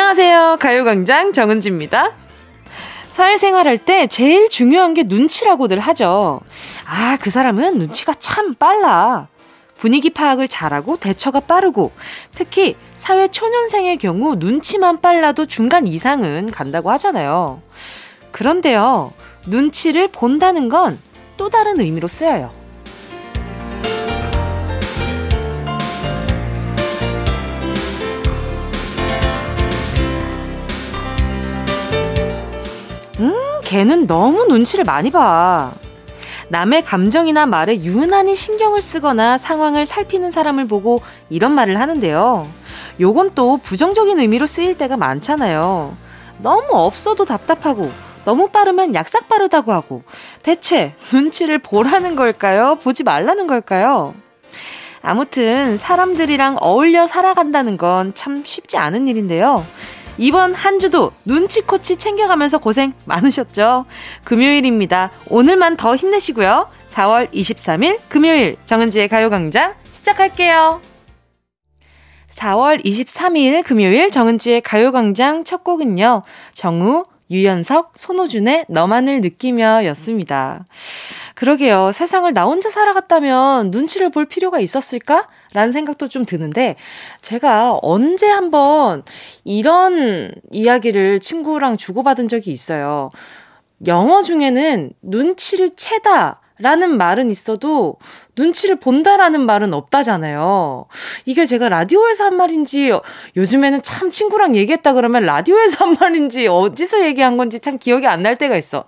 안녕하세요. 가요광장 정은지입니다. 사회생활 할 때 제일 중요한 게 눈치라고들 하죠. 아, 그 사람은 눈치가 참 빨라. 분위기 파악을 잘하고 대처가 빠르고 특히 사회 초년생의 경우 눈치만 빨라도 중간 이상은 간다고 하잖아요. 그런데요, 눈치를 본다는 건 또 다른 의미로 쓰여요. 음, 걔는 너무 눈치를 많이 봐. 남의 감정이나 말에 유난히 신경을 쓰거나 상황을 살피는 사람을 보고 이런 말을 하는데요. 요건 또 부정적인 의미로 쓰일 때가 많잖아요. 너무 없어도 답답하고, 너무 빠르면 약삭 빠르다고 하고, 대체 눈치를 보라는 걸까요? 보지 말라는 걸까요? 아무튼 사람들이랑 어울려 살아간다는 건 참 쉽지 않은 일인데요. 이번 한 주도 눈치코치 챙겨가면서 고생 많으셨죠? 금요일입니다. 오늘만 더 힘내시고요. 4월 23일 금요일 정은지의 가요광장 시작할게요. 4월 23일 금요일 정은지의 가요광장 첫 곡은요. 정우, 유연석, 손호준의 너만을 느끼며 였습니다. 그러게요. 세상을 나 혼자 살아갔다면 눈치를 볼 필요가 있었을까? 라는 생각도 좀 드는데, 제가 언제 한번 이런 이야기를 친구랑 주고받은 적이 있어요. 영어 중에는 눈치를 채다 라는 말은 있어도 눈치를 본다라는 말은 없다잖아요. 이게 제가 라디오에서 한 말인지 요즘에는 참 친구랑 얘기했다 그러면 라디오에서 한 말인지 어디서 얘기한 건지 참 기억이 안 날 때가 있어.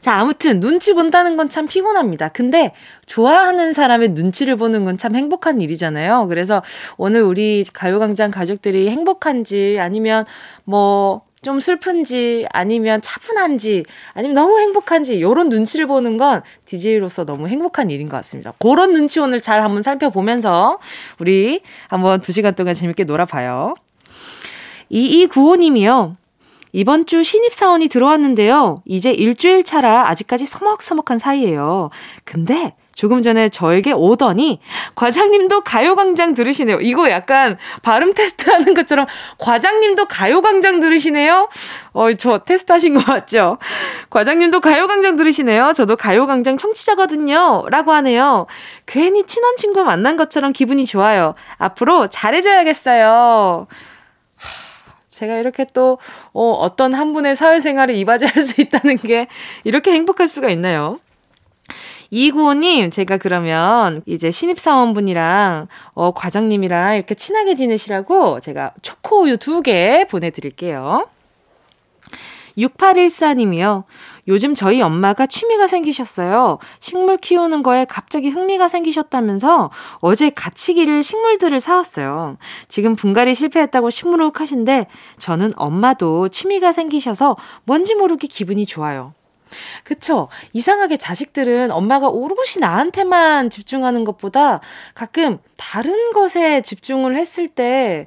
자, 아무튼 눈치 본다는 건 참 피곤합니다. 근데 좋아하는 사람의 눈치를 보는 건 참 행복한 일이잖아요. 그래서 오늘 우리 가요광장 가족들이 행복한지 아니면 뭐 좀 슬픈지 아니면 차분한지 아니면 너무 행복한지 요런 눈치를 보는 건 DJ로서 너무 행복한 일인 것 같습니다. 그런 눈치 오늘 잘 한번 살펴보면서 우리 한번 두 시간 동안 재밌게 놀아봐요. 2295님이요. 이번 주 신입사원이 들어왔는데요. 이제 일주일 차라 아직까지 서먹서먹한 사이예요. 근데 조금 전에 저에게 오더니 과장님도 가요광장 들으시네요. 이거 약간 발음 테스트 하는 것처럼 과장님도 가요광장 들으시네요. 어, 저 테스트 하신 거 맞죠? 과장님도 가요광장 들으시네요. 저도 가요광장 청취자거든요. 라고 하네요. 괜히 친한 친구 만난 것처럼 기분이 좋아요. 앞으로 잘해줘야겠어요. 제가 이렇게 또, 어, 어떤 한 분의 사회생활에 이바지할 수 있다는 게 이렇게 행복할 수가 있나요? 이구호님, 제가 그러면 이제 신입사원분이랑, 어, 과장님이랑 이렇게 친하게 지내시라고 제가 초코우유 두 개 보내드릴게요. 6814님이요. 요즘 저희 엄마가 취미가 생기셨어요. 식물 키우는 거에 갑자기 흥미가 생기셨다면서 어제 가치기를 식물들을 사왔어요. 지금 분갈이 실패했다고 식물혹하신데 저는 엄마도 취미가 생기셔서 뭔지 모르게 기분이 좋아요. 그쵸? 이상하게 자식들은 엄마가 오롯이 나한테만 집중하는 것보다 가끔 다른 것에 집중을 했을 때,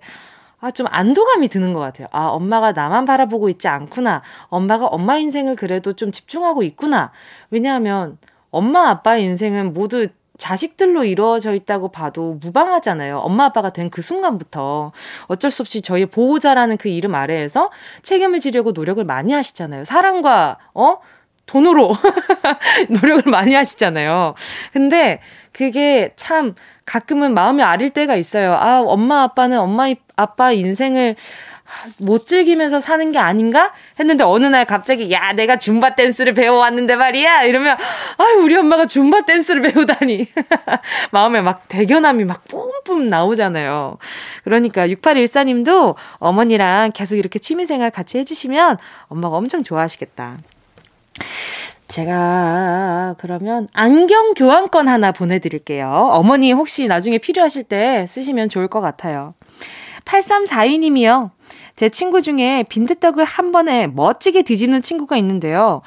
아, 좀 안도감이 드는 것 같아요. 아, 엄마가 나만 바라보고 있지 않구나. 엄마가 엄마 인생을 그래도 좀 집중하고 있구나. 왜냐하면 엄마 아빠의 인생은 모두 자식들로 이루어져 있다고 봐도 무방하잖아요. 엄마 아빠가 된 그 순간부터 어쩔 수 없이 저희 보호자라는 그 이름 아래에서 책임을 지려고 노력을 많이 하시잖아요. 사랑과 어 돈으로 노력을 많이 하시잖아요. 근데 그게 참 가끔은 마음이 아릴 때가 있어요. 아, 엄마 아빠는 엄마 아빠 인생을 못 즐기면서 사는 게 아닌가? 했는데 어느 날 갑자기 야 내가 줌바 댄스를 배워왔는데 말이야 이러면 아유 우리 엄마가 줌바 댄스를 배우다니 마음에 막 대견함이 막 뿜뿜 나오잖아요. 그러니까 6814님도 어머니랑 계속 이렇게 취미생활 같이 해주시면 엄마가 엄청 좋아하시겠다. 제가 그러면 안경 교환권 하나 보내드릴게요. 어머니 혹시 나중에 필요하실 때 쓰시면 좋을 것 같아요. 8342님이요. 제 친구 중에 빈대떡을 한 번에 멋지게 뒤집는 친구가 있는데요.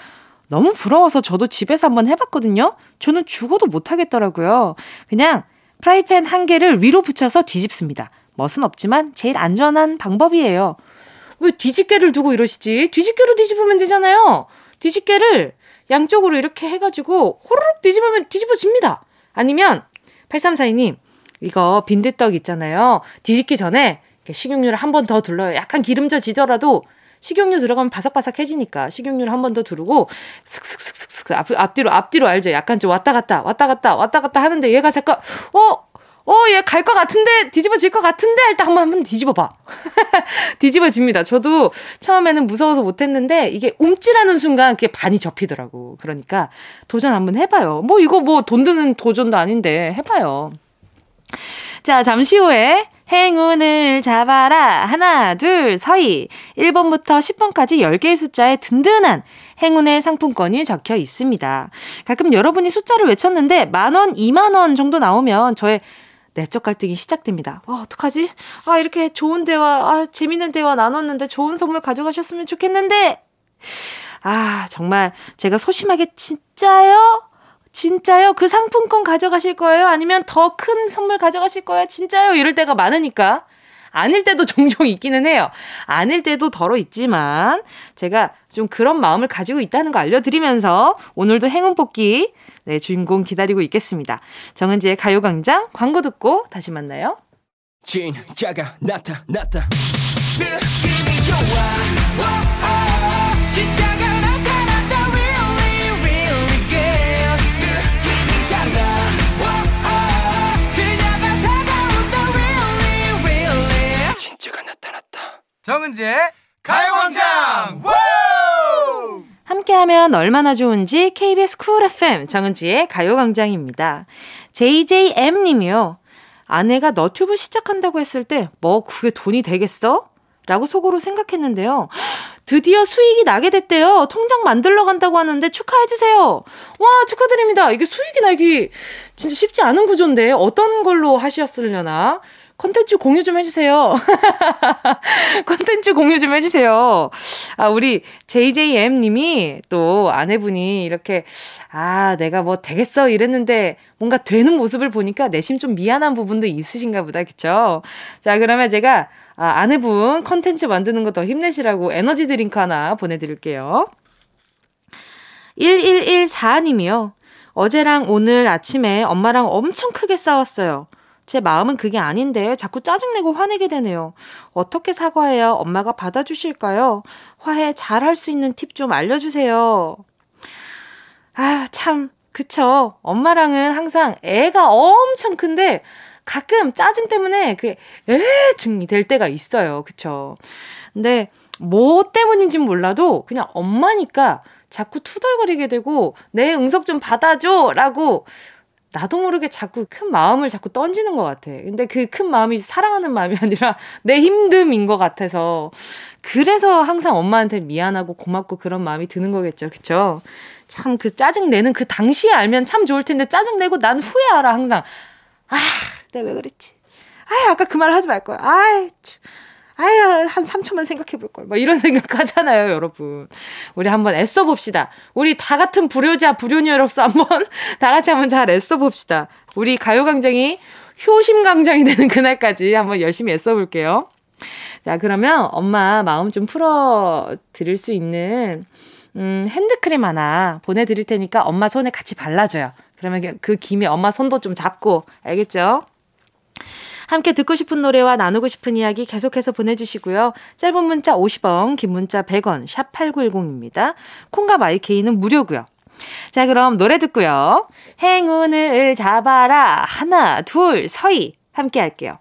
너무 부러워서 저도 집에서 한번 해봤거든요. 저는 죽어도 못하겠더라고요. 그냥 프라이팬 한 개를 위로 붙여서 뒤집습니다. 멋은 없지만 제일 안전한 방법이에요. 왜 뒤집개를 두고 이러시지? 뒤집개로 뒤집으면 되잖아요. 뒤집개를 양쪽으로 이렇게 해가지고 호로록 뒤집으면 뒤집어집니다. 아니면 8342님 이거 빈대떡 있잖아요. 뒤집기 전에 식용유를 한 번 더 둘러요. 약간 기름져지더라도 식용유 들어가면 바삭바삭해지니까 식용유를 한 번 더 두르고 슥슥슥슥슥 앞, 앞뒤로 앞뒤로 알죠? 약간 좀 왔다 갔다 왔다 갔다 왔다 갔다 하는데 얘가 잠깐 어 어, 얘 갈 것 같은데, 뒤집어질 것 같은데, 일단 한번 한번 뒤집어봐. 뒤집어집니다. 저도 처음에는 무서워서 못했는데, 이게 움찔하는 순간 그게 반이 접히더라고. 그러니까 도전 한번 해봐요. 뭐 이거 뭐 돈 드는 도전도 아닌데, 해봐요. 자, 잠시 후에 행운을 잡아라. 하나, 둘, 서희. 1번부터 10번까지 10개의 숫자에 든든한 행운의 상품권이 적혀 있습니다. 가끔 여러분이 숫자를 외쳤는데 만원, 2만원 정도 나오면 저의 내적 갈등이 시작됩니다. 아, 어떡하지? 아, 이렇게 좋은 대화, 아, 재밌는 대화 나눴는데 좋은 선물 가져가셨으면 좋겠는데! 아, 정말 제가 소심하게 진짜요? 진짜요? 그 상품권 가져가실 거예요? 아니면 더 큰 선물 가져가실 거예요? 진짜요? 이럴 때가 많으니까. 아닐 때도 종종 있기는 해요. 아닐 때도 덜어 있지만 제가 좀 그런 마음을 가지고 있다는 거 알려드리면서 오늘도 행운 뽑기 네, 주인공 기다리고 있겠습니다. 정은지의 가요광장 광고 듣고 다시 만나요. 진짜가 나타났다. 느낌이 좋아. 오, 오, 진짜가 나타났다. Really, really good. 느낌이 달라. 오, 그녀가 다가온다. Really, really. 진짜가 나타났다. 정은지의 가요광장. 함께하면 얼마나 좋은지 KBS 쿨 FM 정은지의 가요광장입니다. JJM님이요. 아내가 너튜브 시작한다고 했을 때, 뭐, 그게 돈이 되겠어? 라고 속으로 생각했는데요. 드디어 수익이 나게 됐대요. 통장 만들러 간다고 하는데 축하해주세요. 와, 축하드립니다. 이게 수익이 나기 진짜 쉽지 않은 구조인데, 어떤 걸로 하셨으려나? 컨텐츠 공유 좀 해주세요. 컨텐츠 공유 좀 해주세요. 아, 우리 JJM 님이 또 아내분이 이렇게, 아, 내가 뭐 되겠어 이랬는데 뭔가 되는 모습을 보니까 내심 좀 미안한 부분도 있으신가 보다. 그쵸? 자, 그러면 제가 아, 아내분 컨텐츠 만드는 거 더 힘내시라고 에너지 드링크 하나 보내드릴게요. 1114님이요. 어제랑 오늘 아침에 엄마랑 엄청 크게 싸웠어요. 제 마음은 그게 아닌데 자꾸 짜증내고 화내게 되네요. 어떻게 사과해야 엄마가 받아주실까요? 화해 잘 할 수 있는 팁 좀 알려주세요. 아, 참, 그쵸. 엄마랑은 항상 애가 엄청 큰데 가끔 짜증 때문에 그게 애증이 될 때가 있어요. 그쵸. 근데 뭐 때문인진 몰라도 그냥 엄마니까 자꾸 투덜거리게 되고 내 응석 좀 받아줘! 라고 나도 모르게 자꾸 큰 마음을 자꾸 던지는 것 같아. 근데 그 큰 마음이 사랑하는 마음이 아니라 내 힘듦인 것 같아서. 그래서 항상 엄마한테 미안하고 고맙고 그런 마음이 드는 거겠죠. 그쵸? 참 그 짜증내는 그 당시에 알면 참 좋을 텐데 짜증내고 난 알아, 항상. 아, 내가 왜 그랬지? 아, 아까 그 말 하지 말 거야. 아이, 아야, 한 3초만 생각해 볼 걸. 뭐 이런 생각 하잖아요, 여러분. 우리 한번 애써 봅시다. 우리 다 같은 불효자, 불효녀로서 한번 다 같이 한번 잘 애써 봅시다. 우리 가요광장이 효심광장이 되는 그날까지 한번 열심히 애써 볼게요. 자, 그러면 엄마 마음 좀 풀어 드릴 수 있는 음, 핸드크림 하나 보내드릴 테니까 엄마 손에 같이 발라줘요. 그러면 그 김에 엄마 손도 좀 잡고, 알겠죠? 함께 듣고 싶은 노래와 나누고 싶은 이야기 계속해서 보내주시고요. 짧은 문자 50원, 긴 문자 100원, 샵 8910입니다. 콩과 마이케이는 무료고요. 자, 그럼 노래 듣고요. 행운을 잡아라. 하나, 둘, 서희. 함께 할게요.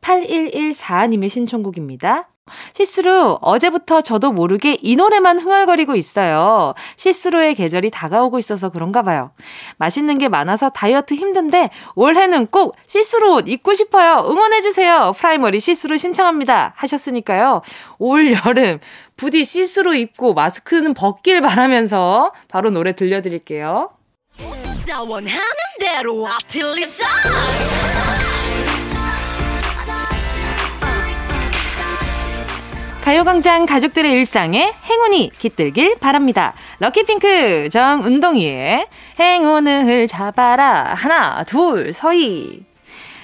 8114님의 신청곡입니다. 시스루, 어제부터 저도 모르게 이 노래만 흥얼거리고 있어요. 시스루의 계절이 다가오고 있어서 그런가 봐요. 맛있는 게 많아서 다이어트 힘든데 올해는 꼭 시스루 옷 입고 싶어요. 응원해주세요. 프라이머리 시스루 신청합니다. 하셨으니까요. 올 여름 부디 시스루 입고 마스크는 벗길 바라면서 바로 노래 들려드릴게요. 가요광장 가족들의 일상에 행운이 깃들길 바랍니다. 럭키핑크 정운동이의 행운을 잡아라. 하나, 둘, 서희.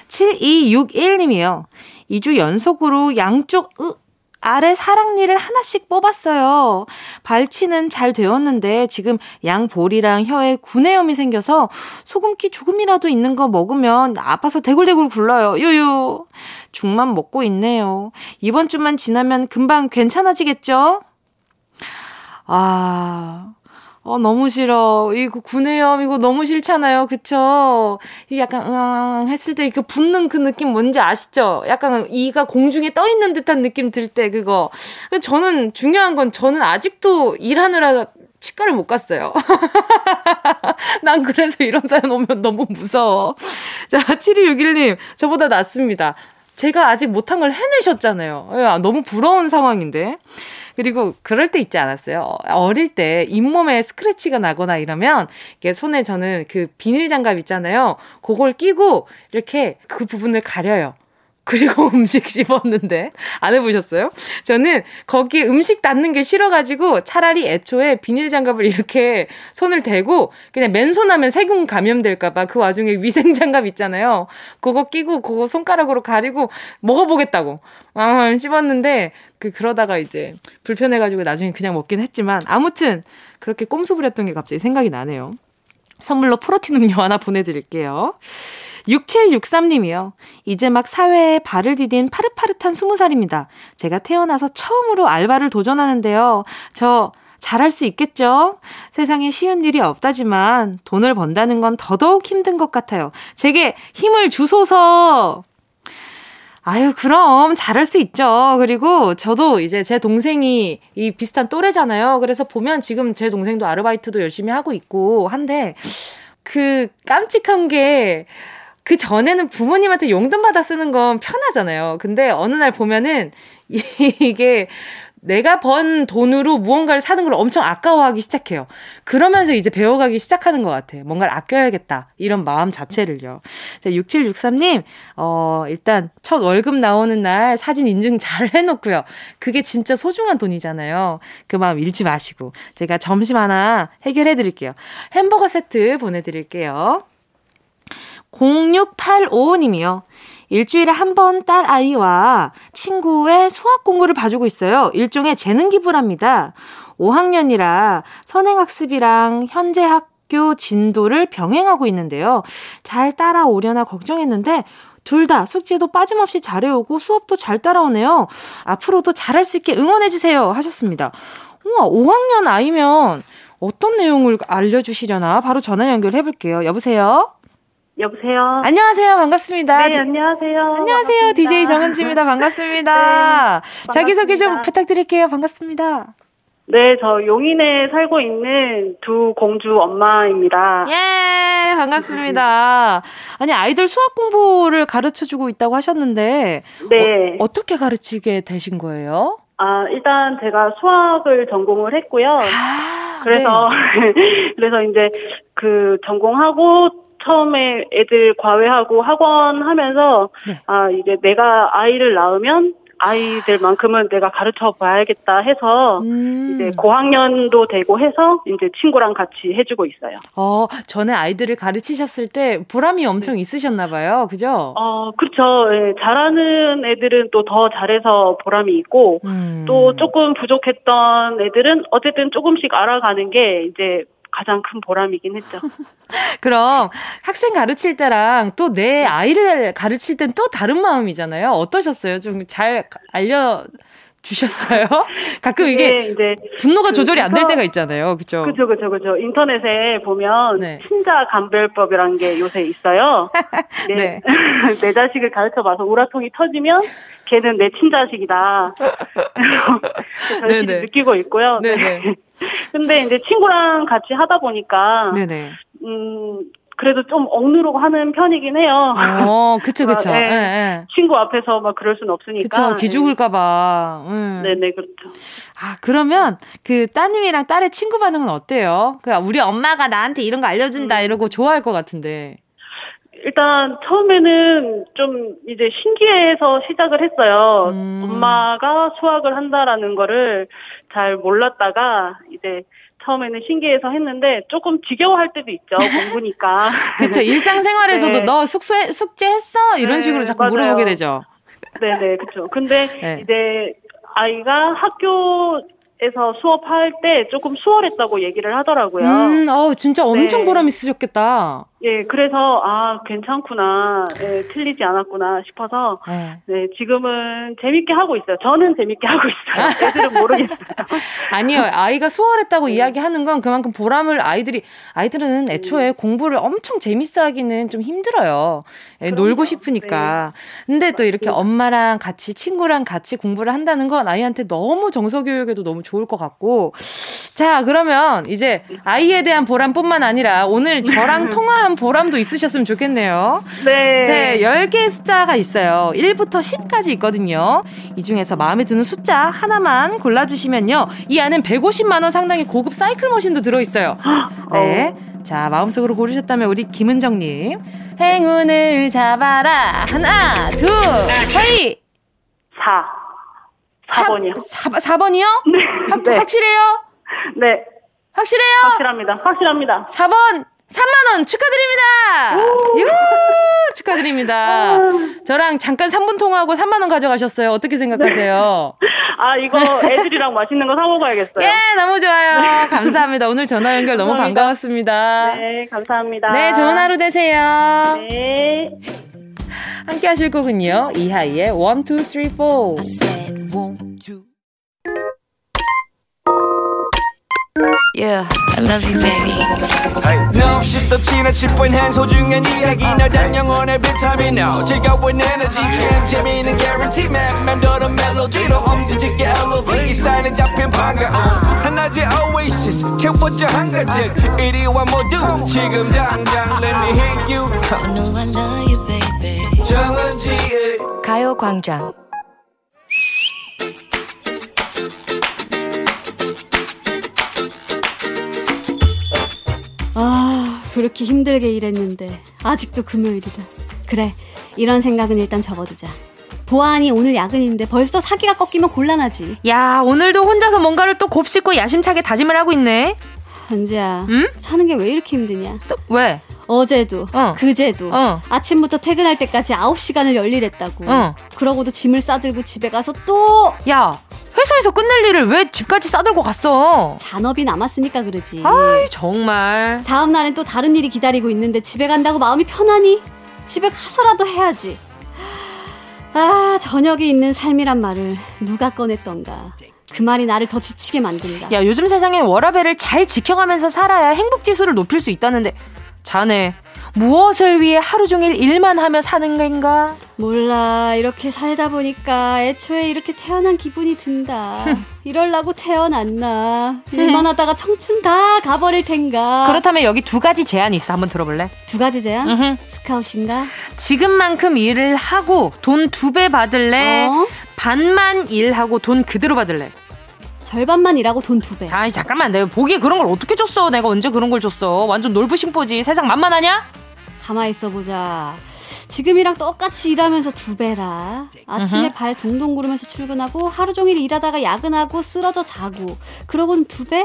7261님이요. 2주 연속으로 양쪽, 으, 아래 사랑니를 하나씩 뽑았어요. 발치는 잘 되었는데 지금 양 볼이랑 혀에 구내염이 생겨서 소금기 조금이라도 있는 거 먹으면 아파서 대굴대굴 굴러요. 유유. 죽만 먹고 있네요. 이번 주만 지나면 금방 괜찮아지겠죠? 아, 어, 너무 싫어. 이거 구내염, 이거 너무 싫잖아요. 그쵸? 이 약간, 응, 했을 때그 붓는 그 느낌 뭔지 아시죠? 약간 이가 공중에 떠 있는 듯한 느낌 들 때 그거. 저는 중요한 건 저는 아직도 일하느라 치과를 못 갔어요. 난 그래서 이런 사연 오면 너무 무서워. 자, 7261님, 저보다 낫습니다. 제가 아직 못한 걸 해내셨잖아요. 야, 너무 부러운 상황인데. 그리고 그럴 때 있지 않았어요. 어릴 때 잇몸에 스크래치가 나거나 이러면 이게 손에 저는 그 비닐 장갑 있잖아요. 그걸 끼고 이렇게 그 부분을 가려요. 그리고 음식 씹었는데 안 해보셨어요? 저는 거기에 음식 닿는 게 싫어가지고 차라리 애초에 비닐 장갑을 이렇게 손을 대고 그냥 맨손하면 세균 감염될까봐 그 와중에 위생 장갑 있잖아요. 그거 끼고 그거 손가락으로 가리고 먹어보겠다고 아 씹었는데 그 그러다가 이제 불편해 가지고 나중에 그냥 먹긴 했지만 아무튼 그렇게 꼼수 부렸던 게 갑자기 생각이 나네요. 선물로 프로틴 음료 하나 보내 드릴게요. 6763님이요. 이제 막 사회에 발을 디딘 파릇파릇한 20살입니다. 제가 태어나서 처음으로 알바를 도전하는데요. 저 잘할 수 있겠죠? 세상에 쉬운 일이 없다지만 돈을 번다는 건 더더욱 힘든 것 같아요. 제게 힘을 주소서! 아유, 그럼 잘할 수 있죠. 그리고 저도 이제 제 동생이 이 비슷한 또래잖아요. 그래서 보면 지금 제 동생도 아르바이트도 열심히 하고 있고 한데 그 깜찍한 게 그 전에는 부모님한테 용돈 받아 쓰는 건 편하잖아요. 근데 어느 날 보면은 이게 내가 번 돈으로 무언가를 사는 걸 엄청 아까워하기 시작해요. 그러면서 이제 배워가기 시작하는 것 같아요. 뭔가를 아껴야겠다. 이런 마음 자체를요. 자, 6763님, 어, 일단 첫 월급 나오는 날 사진 인증 잘 해놓고요. 그게 진짜 소중한 돈이잖아요. 그 마음 잃지 마시고. 제가 점심 하나 해결해 드릴게요. 햄버거 세트 보내드릴게요. 0685님이요. 일주일에 한 번 딸 아이와 친구의 수학 공부를 봐주고 있어요. 일종의 재능 기부랍니다. 5학년이라 선행학습이랑 현재 학교 진도를 병행하고 있는데요. 잘 따라오려나 걱정했는데 둘다 숙제도 빠짐없이 잘해오고 수업도 잘 따라오네요. 앞으로도 잘할 수 있게 응원해주세요. 하셨습니다. 우와, 5학년 아이면 어떤 내용을 알려주시려나 바로 전화 연결해볼게요. 여보세요? 여보세요. 안녕하세요. 반갑습니다. 네, 안녕하세요. 안녕하세요. 반갑습니다. DJ 정은지입니다. 반갑습니다. 네, 자기 소개 좀 부탁드릴게요. 반갑습니다. 네, 저 용인에 살고 있는 두 공주 엄마입니다. 예, 반갑습니다. 아니, 아이들 수학 공부를 가르쳐 주고 있다고 하셨는데, 네. 어, 떻게 가르치게 되신 거예요? 아, 일단 제가 수학을 전공을 했고요. 아, 그래서, 네. 그래서 이제 그 전공하고 처음에 애들 과외하고 학원 하면서 네. 아 이제 내가 아이를 낳으면 아이들만큼은 내가 가르쳐 봐야겠다 해서 음. 이제 고학년도 되고 해서 이제 친구랑 같이 해주고 있어요. 어 전에 아이들을 가르치셨을 때 보람이 엄청 네. 있으셨나 봐요, 그죠? 어 그렇죠. 예, 잘하는 애들은 또 더 잘해서 보람이 있고 음. 또 조금 부족했던 애들은 어쨌든 조금씩 알아가는 게 이제 가장 큰 보람이긴 했죠. 그럼 학생 가르칠 때랑 또 내 아이를 가르칠 땐 또 다른 마음이잖아요. 어떠셨어요? 좀 잘 알려 주셨어요? 가끔 이게 이제 분노가 그 조절이 안 될 때가 있잖아요. 그죠? 그죠, 그죠, 그죠. 인터넷에 보면 네. 친자 감별법이라는 게 요새 있어요. 내, 네. 내 자식을 가르쳐 봐서 우라통이 터지면 걔는 내 친자식이다. 저희 느끼고 있고요. 네네. 네. 근데 이제 친구랑 같이 하다 보니까 네네. 음 그래도 좀 억누르고 하는 편이긴 해요. 어, 그쵸, 그쵸. 네. 네. 친구 앞에서 막 그럴 수는 없으니까. 그쵸, 기죽을까봐. 음. 네네, 그렇죠. 아, 그러면 그 따님이랑 딸의 친구 반응은 어때요? 그 우리 엄마가 나한테 이런 거 알려준다 음. 이러고 좋아할 것 같은데. 일단 처음에는 좀 이제 신기해서 시작을 했어요. 음. 엄마가 수학을 한다라는 거를 잘 몰랐다가 이제 처음에는 신기해서 했는데 조금 지겨워할 때도 있죠 공부니까. 그렇죠 일상생활에서도 네. 너 숙소에 숙제했어 이런 네, 식으로 자꾸 맞아요. 물어보게 되죠. 네네 그렇죠. 근데 네. 이제 아이가 학교 에서 수업할 때 조금 수월했다고 얘기를 하더라고요. 음, 어, 진짜 엄청 네. 보람 있으셨겠다. 예, 그래서 아 괜찮구나, 네, 틀리지 않았구나 싶어서 네. 네. 지금은 재밌게 하고 있어요. 저는 재밌게 하고 있어요. 애들은 모르겠어요. 아니요, 아이가 수월했다고 네. 이야기하는 건 그만큼 보람을 아이들이 아이들은 애초에 음. 공부를 엄청 재밌어하기는 좀 힘들어요. 예, 놀고 싶으니까. 네. 근데 또 이렇게 엄마랑 같이 친구랑 같이 공부를 한다는 건 아이한테 너무 정서 교육에도 너무 좋을 것 같고. 자, 그러면 이제 아이에 대한 보람뿐만 아니라 오늘 저랑 통화 한 보람도 있으셨으면 좋겠네요. 네. 네, 10개의 숫자가 있어요. 1부터 10까지 있거든요. 이 중에서 마음에 드는 숫자 하나만 골라주시면요. 이 안엔 150만원 상당의 고급 사이클 머신도 들어있어요. 네. 자, 마음속으로 고르셨다면 우리 김은정님. 행운을 잡아라. 하나, 둘, 서희. 4. 4번이요. 4, 4번이요? 네. 확, 네. 확실해요? 네. 확실해요? 확실합니다. 확실합니다. 4번 3만원 축하드립니다! 유 축하드립니다. 아. 저랑 잠깐 3분 통화하고 3만원 가져가셨어요. 어떻게 생각하세요? 네. 아, 이거 애들이랑 맛있는 거 사먹어야겠어요. 예, 너무 좋아요. 네. 감사합니다. 오늘 전화 연결 너무 감사합니다. 반가웠습니다. 네, 감사합니다. 네, 좋은 하루 되세요. 네. 함께 하실 곡은요. 이하이의 1, 2, 3, 4. Yeah, I love you, baby. No, she's the china chip when hands hold you and 이야기 너란 영혼의 비타민 now. 즐거운 에너지 jam 재미있는 guarantee man. 맴도는 멜로디로 엄지짓게 elevate. 사인은 잡힌 반가움. 하나의 oasis 채워져 한가득. 이리와 모두 지금 당장 let me hit you. I know I love you, baby. 정은지의 가요광장. 아, 그렇게 힘들게 일했는데 아직도 금요일이다. 그래, 이런 생각은 일단 접어두자. 보아하니 오늘 야근인데 벌써 사기가 꺾이면 곤란하지. 야, 오늘도 혼자서 뭔가를 또 곱씹고 야심차게 다짐을 하고 있네. 현지야, 응? 사는 게 왜 이렇게 힘드냐? 또 왜? 어제도, 어. 그제도, 어. 아침부터 퇴근할 때까지 9시간을 열일했다고. 어. 그러고도 짐을 싸들고 집에 가서 또. 야, 회사에서 끝낼 일을 왜 집까지 싸들고 갔어? 잔업이 남았으니까 그러지. 아이, 정말. 다음 날엔 또 다른 일이 기다리고 있는데 집에 간다고 마음이 편하니? 집에 가서라도 해야지. 아, 저녁이 있는 삶이란 말을 누가 꺼냈던가. 그 말이 나를 더 지치게 만든다. 야, 요즘 세상엔 워라벨을 잘 지켜가면서 살아야 행복 지수를 높일 수 있다는데 자네 무엇을 위해 하루 종일 일만 하며 사는 건가? 몰라. 이렇게 살다 보니까 애초에 이렇게 태어난 기분이 든다. 이럴라고 태어났나. 일만 하다가 청춘 다 가버릴 텐가. 그렇다면 여기 두 가지 제안이 있어. 한번 들어볼래? 두 가지 제안? 스카웃인가? 지금만큼 일을 하고 돈 두 배 받을래? 어? 반만 일하고 돈 그대로 받을래? 절반만 일하고 돈 두 배. 아이 잠깐만 내가 보기에 그런 걸 어떻게 줬어? 내가 언제 그런 걸 줬어? 완전 놀부심보지. 세상 만만하냐? 가만히 있어 보자. 지금이랑 똑같이 일하면서 두 배라. 아침에 발 동동 구르면서 출근하고 하루 종일 일하다가 야근하고 쓰러져 자고. 그러곤 두 배?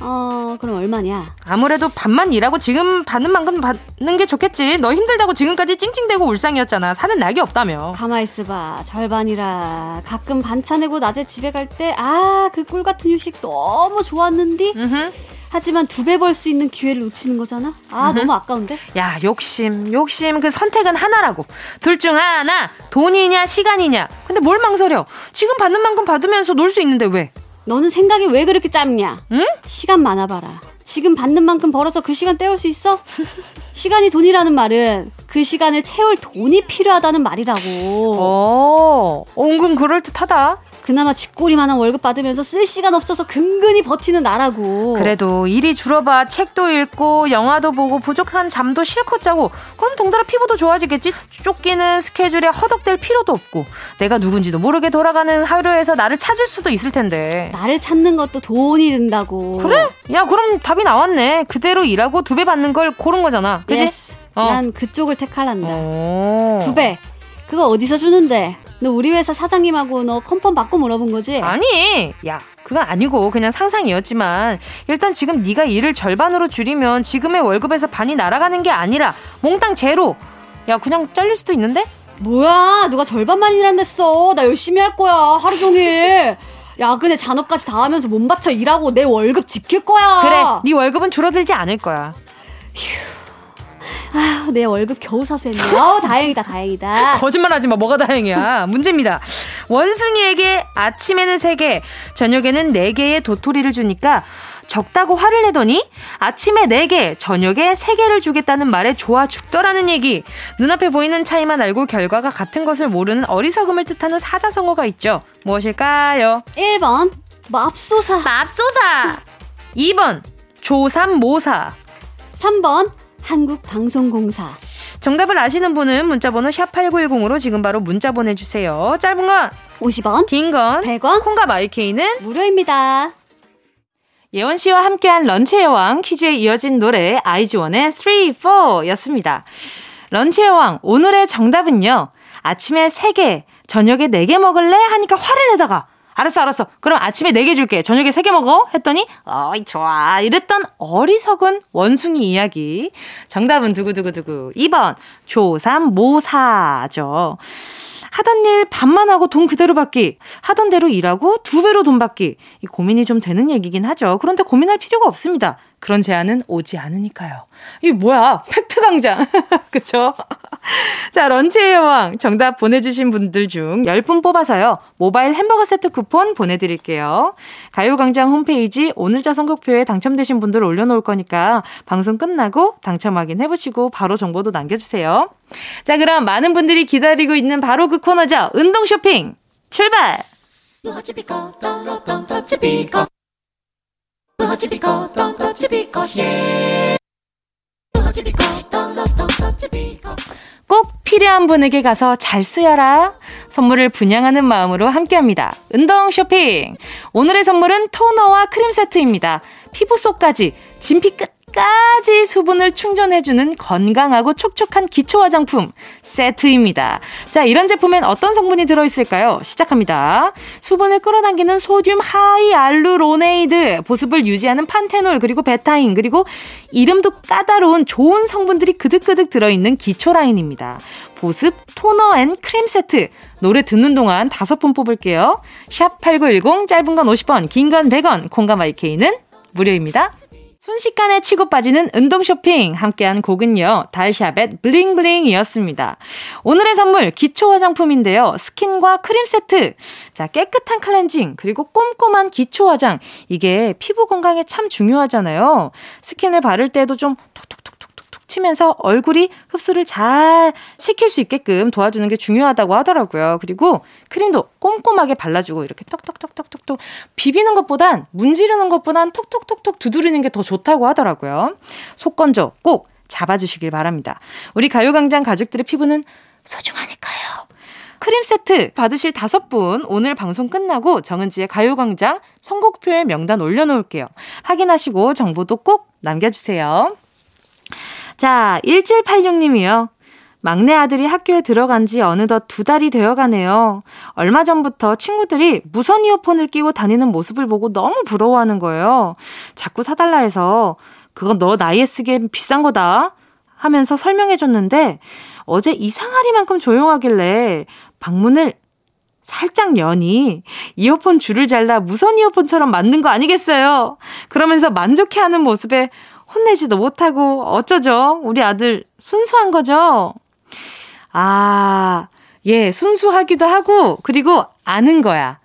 어, 그럼 얼마냐? 아무래도 반만 일하고 지금 받는 만큼 받는 게 좋겠지. 너 힘들다고 지금까지 찡찡대고 울상이었잖아. 사는 낙이 없다며. 가만히 있어봐. 절반이라. 가끔 반차 내고 낮에 집에 갈 때, 아, 그 꿀 같은 휴식 너무 좋았는디? 하지만 두 배 벌 수 있는 기회를 놓치는 거잖아. 아. 너무 아까운데. 야 욕심 욕심 그 선택은 하나 라고. 둘 중 하나 돈이냐 시간이냐. 근데 뭘 망설여? 지금 받는 만큼 받으면서 놀 수 있는데 왜? 너는 생각이 왜 그렇게 짧냐? 응? 시간 많아봐라. 지금 받는 만큼 벌어서 그 시간 때울 수 있어? 시간이 돈이라는 말은 그 시간을 채울 돈이 필요하다는 말이라고. 어, 은근 그럴듯하다. 그나마 쥐꼬리만한 월급 받으면서 쓸 시간 없어서 근근히 버티는 나라고. 그래도 일이 줄어봐 책도 읽고 영화도 보고 부족한 잠도 실컷 자고 그럼 동달아 피부도 좋아지겠지. 쫓기는 스케줄에 허덕댈 필요도 없고 내가 누군지도 모르게 돌아가는 하루에서 나를 찾을 수도 있을 텐데. 나를 찾는 것도 돈이 든다고. 그래? 야 그럼 답이 나왔네. 그대로 일하고 두 배 받는 걸 고른 거잖아. 그지? Yes. 어. 난 그쪽을 택할란다. 두 배. 그거 어디서 주는데? 너 우리 회사 사장님하고 너 컨펌 받고 물어본 거지? 아니, 야, 그건 아니고 그냥 상상이었지만 일단 지금 네가 일을 절반으로 줄이면 지금의 월급에서 반이 날아가는 게 아니라 몽땅 제로. 야, 그냥 잘릴 수도 있는데? 뭐야, 누가 절반만 일한댔어. 나 열심히 할 거야. 하루 종일. 야근에 잔업까지 다 하면서 몸 바쳐 일하고 내 월급 지킬 거야. 그래, 네 월급은 줄어들지 않을 거야. 휴. 아, 내 월급 겨우 사수했네. 어, 다행이다, 다행이다. 거짓말하지 마. 뭐가 다행이야. 문제입니다. 원숭이에게 아침에는 3개, 저녁에는 4개의 도토리를 주니까 적다고 화를 내더니 아침에 4개, 저녁에 3개를 주겠다는 말에 좋아 죽더라는 얘기. 눈앞에 보이는 차이만 알고 결과가 같은 것을 모르는 어리석음을 뜻하는 사자성어가 있죠. 무엇일까요? 1번 맙소사 맙소사 2번 조삼모사 3번 한국방송공사 정답을 아시는 분은 문자번호 샵8910으로 지금 바로 문자 보내주세요. 짧은 건 50원, 긴 건 100원, 콩과 마이케이는 무료입니다. 예원 씨와 함께한 런치의 왕 퀴즈에 이어진 노래 아이즈원의 3, 4 였습니다. 런치의 왕 오늘의 정답은요. 아침에 3개, 저녁에 4개 먹을래? 하니까 화를 내다가 알았어, 알았어. 그럼 아침에 4개 줄게. 저녁에 3개 먹어. 했더니, 어이, 좋아. 이랬던 어리석은 원숭이 이야기. 정답은 두구두구두구. 2번, 조삼모사죠. 하던 일 반만 하고 돈 그대로 받기. 하던 대로 일하고 두 배로 돈 받기. 이 고민이 좀 되는 얘기긴 하죠. 그런데 고민할 필요가 없습니다. 그런 제안은 오지 않으니까요. 이게 뭐야? 팩트 강장. 그쵸? 자, 런치의 여왕 정답 보내주신 분들 중 10분 뽑아서요. 모바일 햄버거 세트 쿠폰 보내드릴게요. 가요광장 홈페이지 오늘자 선곡표에 당첨되신 분들 올려놓을 거니까 방송 끝나고 당첨 확인해보시고 바로 정보도 남겨주세요. 자, 그럼 많은 분들이 기다리고 있는 바로 그 코너죠. 운동 쇼핑 출발! 꼭 필요한 분에게 가서 잘 쓰여라. 선물을 분양하는 마음으로 함께 합니다. 운동 쇼핑. 오늘의 선물은 토너와 크림 세트입니다. 피부 속까지 진피 끝 끝까지 수분을 충전해주는 건강하고 촉촉한 기초 화장품 세트입니다. 자, 이런 제품엔 어떤 성분이 들어있을까요? 시작합니다. 수분을 끌어당기는 소듐 hyaluronate, 보습을 유지하는 판테놀, 그리고 베타인, 그리고 이름도 까다로운 좋은 성분들이 그득그득 들어있는 기초 라인입니다. 보습, 토너 and 크림 세트. 노래 듣는 동안 다섯 분 뽑을게요. 샵 8910, 짧은 건 50원, 긴 건 100원, 콩과 마이케이는 무료입니다. 순식간에 치고 빠지는 운동 쇼핑 함께한 곡은요. 달샤벳 블링블링이었습니다. 오늘의 선물 기초 화장품인데요. 스킨과 크림 세트. 자, 깨끗한 클렌징 그리고 꼼꼼한 기초 화장. 이게 피부 건강에 참 중요하잖아요. 스킨을 바를 때도 좀 치면서 얼굴이 흡수를 잘 시킬 수 있게끔 도와주는 게 중요하다고 하더라고요. 그리고 크림도 꼼꼼하게 발라주고 이렇게 톡톡톡톡톡톡 비비는 것보단 문지르는 것보단 톡톡톡톡 두드리는 게 더 좋다고 하더라고요. 속건조 꼭 잡아주시길 바랍니다. 우리 가요광장 가족들의 피부는 소중하니까요. 크림 세트 받으실 다섯 분 오늘 방송 끝나고 정은지의 가요광장 선곡표에 명단 올려놓을게요. 확인하시고 정보도 꼭 남겨주세요. 자, 1786님이요. 막내 아들이 학교에 들어간 지 어느덧 두 달이 되어 가네요. 얼마 전부터 친구들이 무선 이어폰을 끼고 다니는 모습을 보고 너무 부러워하는 거예요. 자꾸 사달라 해서 그건 너 나이에 쓰기엔 비싼 거다 하면서 설명해 줬는데 어제 이상하리만큼 조용하길래 방문을 살짝 여니 이어폰 줄을 잘라 무선 이어폰처럼 만든 거 아니겠어요? 그러면서 만족해하는 모습에 혼내지도 못하고 어쩌죠? 우리 아들 순수한 거죠? 아, 예, 순수하기도 하고, 그리고 아는 거야.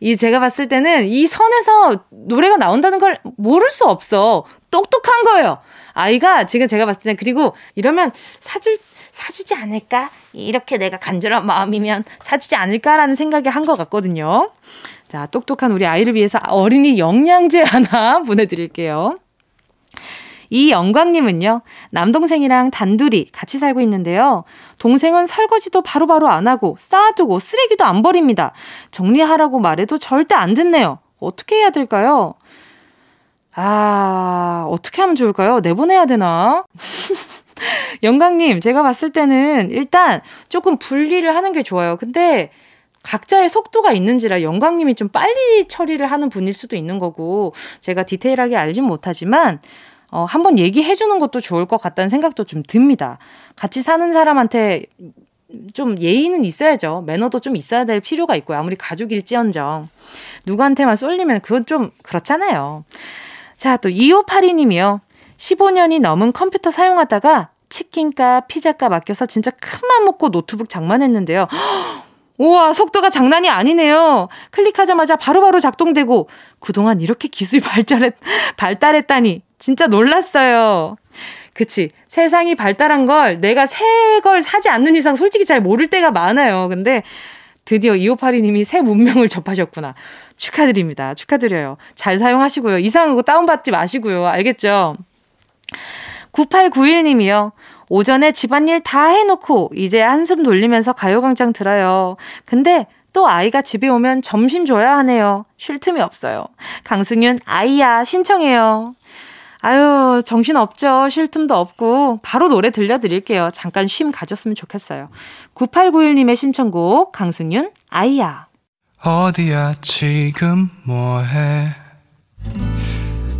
이 제가 봤을 때는 이 선에서 노래가 나온다는 걸 모를 수 없어. 똑똑한 거예요. 아이가 지금 제가 봤을 때는 그리고 이러면 사줄 사주지 않을까? 이렇게 내가 간절한 마음이면 사주지 않을까라는 생각이 한 것 같거든요. 자, 똑똑한 우리 아이를 위해서 어린이 영양제 하나 보내드릴게요. 이 영광님은요, 남동생이랑 단둘이 같이 살고 있는데요. 동생은 설거지도 바로바로 바로 안 하고 쌓아두고 쓰레기도 안 버립니다. 정리하라고 말해도 절대 안 듣네요. 어떻게 해야 될까요? 아, 어떻게 하면 좋을까요? 내보내야 되나? 영광님, 제가 봤을 때는 일단 조금 분리를 하는 게 좋아요. 근데 각자의 속도가 있는지라 영광님이 좀 빨리 처리를 하는 분일 수도 있는 거고, 제가 디테일하게 알진 못하지만, 어, 한번 얘기해 주는 것도 좋을 것 같다는 생각도 좀 듭니다. 같이 사는 사람한테 좀 예의는 있어야죠. 매너도 좀 있어야 될 필요가 있고요. 아무리 가족일지언정. 누구한테만 쏠리면 그건 좀 그렇잖아요. 자, 또 2582님이요. 15년이 넘은 컴퓨터 사용하다가 치킨값, 피자값 아껴서 진짜 큰맘 먹고 노트북 장만했는데요. 우와, 속도가 장난이 아니네요. 클릭하자마자 바로바로 바로 작동되고, 그동안 이렇게 기술이 발달했, 발달했다니, 진짜 놀랐어요. 그치. 세상이 발달한 걸 내가 새 걸 사지 않는 이상 솔직히 잘 모를 때가 많아요. 근데 드디어 2582님이 새 문명을 접하셨구나. 축하드립니다. 축하드려요. 잘 사용하시고요. 이상한 거 다운받지 마시고요. 알겠죠? 9891님이요. 오전에 집안일 다 해놓고 이제 한숨 돌리면서 가요광장 들어요. 근데 또 아이가 집에 오면 점심 줘야 하네요. 쉴 틈이 없어요. 강승윤, 아이야, 신청해요. 아유, 정신 없죠. 쉴 틈도 없고. 바로 노래 들려드릴게요. 잠깐 쉼 가졌으면 좋겠어요. 9891님의 신청곡, 강승윤, 아이야. 어디야, 지금 뭐해?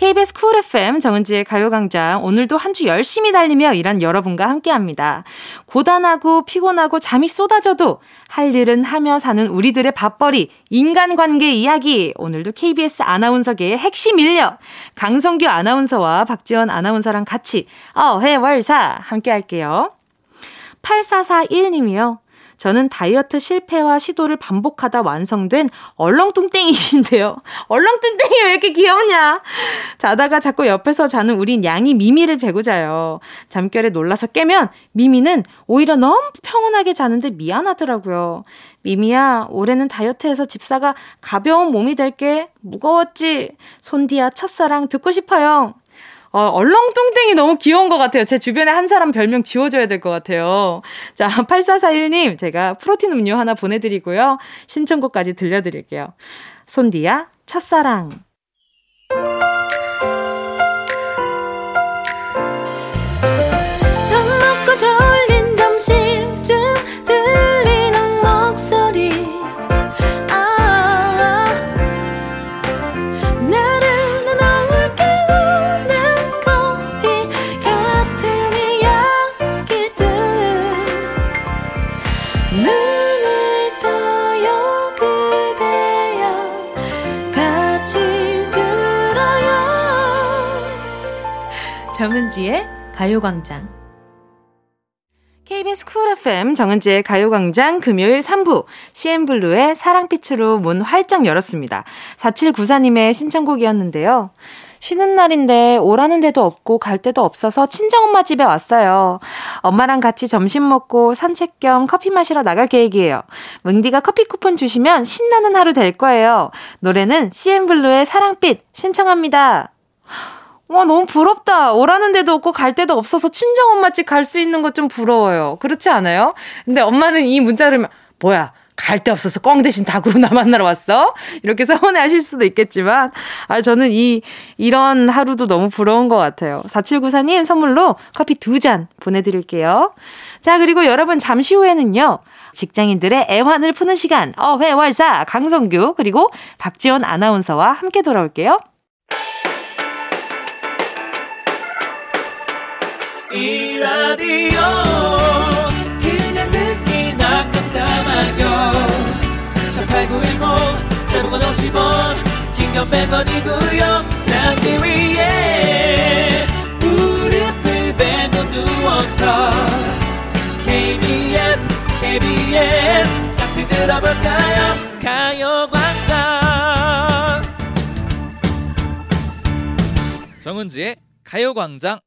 KBS 쿨 FM 정은지의 가요광장 오늘도 한 주 열심히 달리며 일한 여러분과 함께합니다. 고단하고 피곤하고 잠이 쏟아져도 할 일은 하며 사는 우리들의 밥벌이 인간관계 이야기 오늘도 KBS 아나운서계의 핵심 인력 강성규 아나운서와 박지원 아나운서랑 같이 어회월사 함께할게요. 8441님이요. 저는 다이어트 실패와 시도를 반복하다 완성된 얼렁뚱땡이신데요. 얼렁뚱땡이 왜 이렇게 귀엽냐? 자다가 자꾸 옆에서 자는 우린 양이 미미를 베고 자요. 잠결에 놀라서 깨면 미미는 오히려 너무 평온하게 자는데 미안하더라고요. 미미야, 올해는 다이어트해서 집사가 가벼운 몸이 될게. 무거웠지? 손디야, 첫사랑 듣고 싶어요. 어, 얼렁뚱땡이 너무 귀여운 것 같아요. 제 주변에 한 사람 별명 지워줘야 될 것 같아요. 자, 8441님, 제가 프로틴 음료 하나 보내드리고요. 신청곡까지 들려드릴게요. 손디야, 첫사랑. 정은지의 가요광장. KBS 쿨 FM 정은지의 가요광장 금요일 3부 CN블루의 사랑빛으로 문 활짝 열었습니다. 4794님의 신청곡이었는데요. 쉬는 날인데 오라는 데도 없고 갈 데도 없어서 친정엄마 집에 왔어요. 엄마랑 같이 점심 먹고 산책 겸 커피 마시러 나갈 계획이에요. 은디가 커피 쿠폰 주시면 신나는 하루 될 거예요. 노래는 CN블루의 사랑빛 신청합니다. 와, 너무 부럽다. 오라는 데도 없고 갈 데도 없어서 친정 엄마 집 갈 수 있는 것 좀 부러워요. 그렇지 않아요? 근데 엄마는 이 문자를, 뭐야, 갈 데 없어서 꽝 대신 닭으로 나 만나러 왔어? 이렇게 서운해 하실 수도 있겠지만, 아, 저는 이, 이런 하루도 너무 부러운 것 같아요. 4794님 선물로 커피 두 잔 보내드릴게요. 자, 그리고 여러분 잠시 후에는요, 직장인들의 애환을 푸는 시간, 어회월사 강성규, 그리고 박지원 아나운서와 함께 돌아올게요. 이 라디오 그냥 듣기나 깜짝마요. 18910 대목은 50원 긴건 100원이고요. 잡기 위해 무릎을 베고 누워서 KBS KBS 같이 들어볼까요? 가요광장. 정은지의 가요광장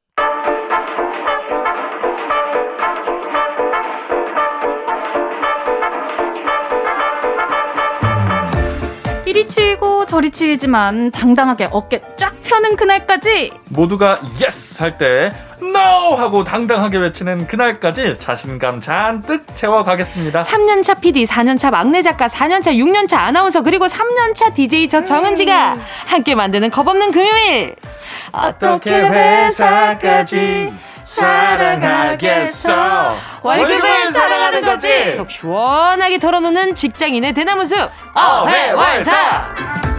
이리 치고 저리 치지만 당당하게 어깨 쫙 펴는 그날까지 모두가 yes 할 때 NO 하고 당당하게 외치는 그날까지 자신감 잔뜩 채워가겠습니다. 3년차 PD, 4년차 막내 작가, 4년차, 6년차 아나운서 그리고 3년차 DJ 저 정은지가 함께 만드는 겁없는 금요일. 어떻게 회사까지 사랑하겠어? 월급을 사랑하는 거지. 속 시원하게 털어놓는 직장인의 대나무 숲. 어회월사.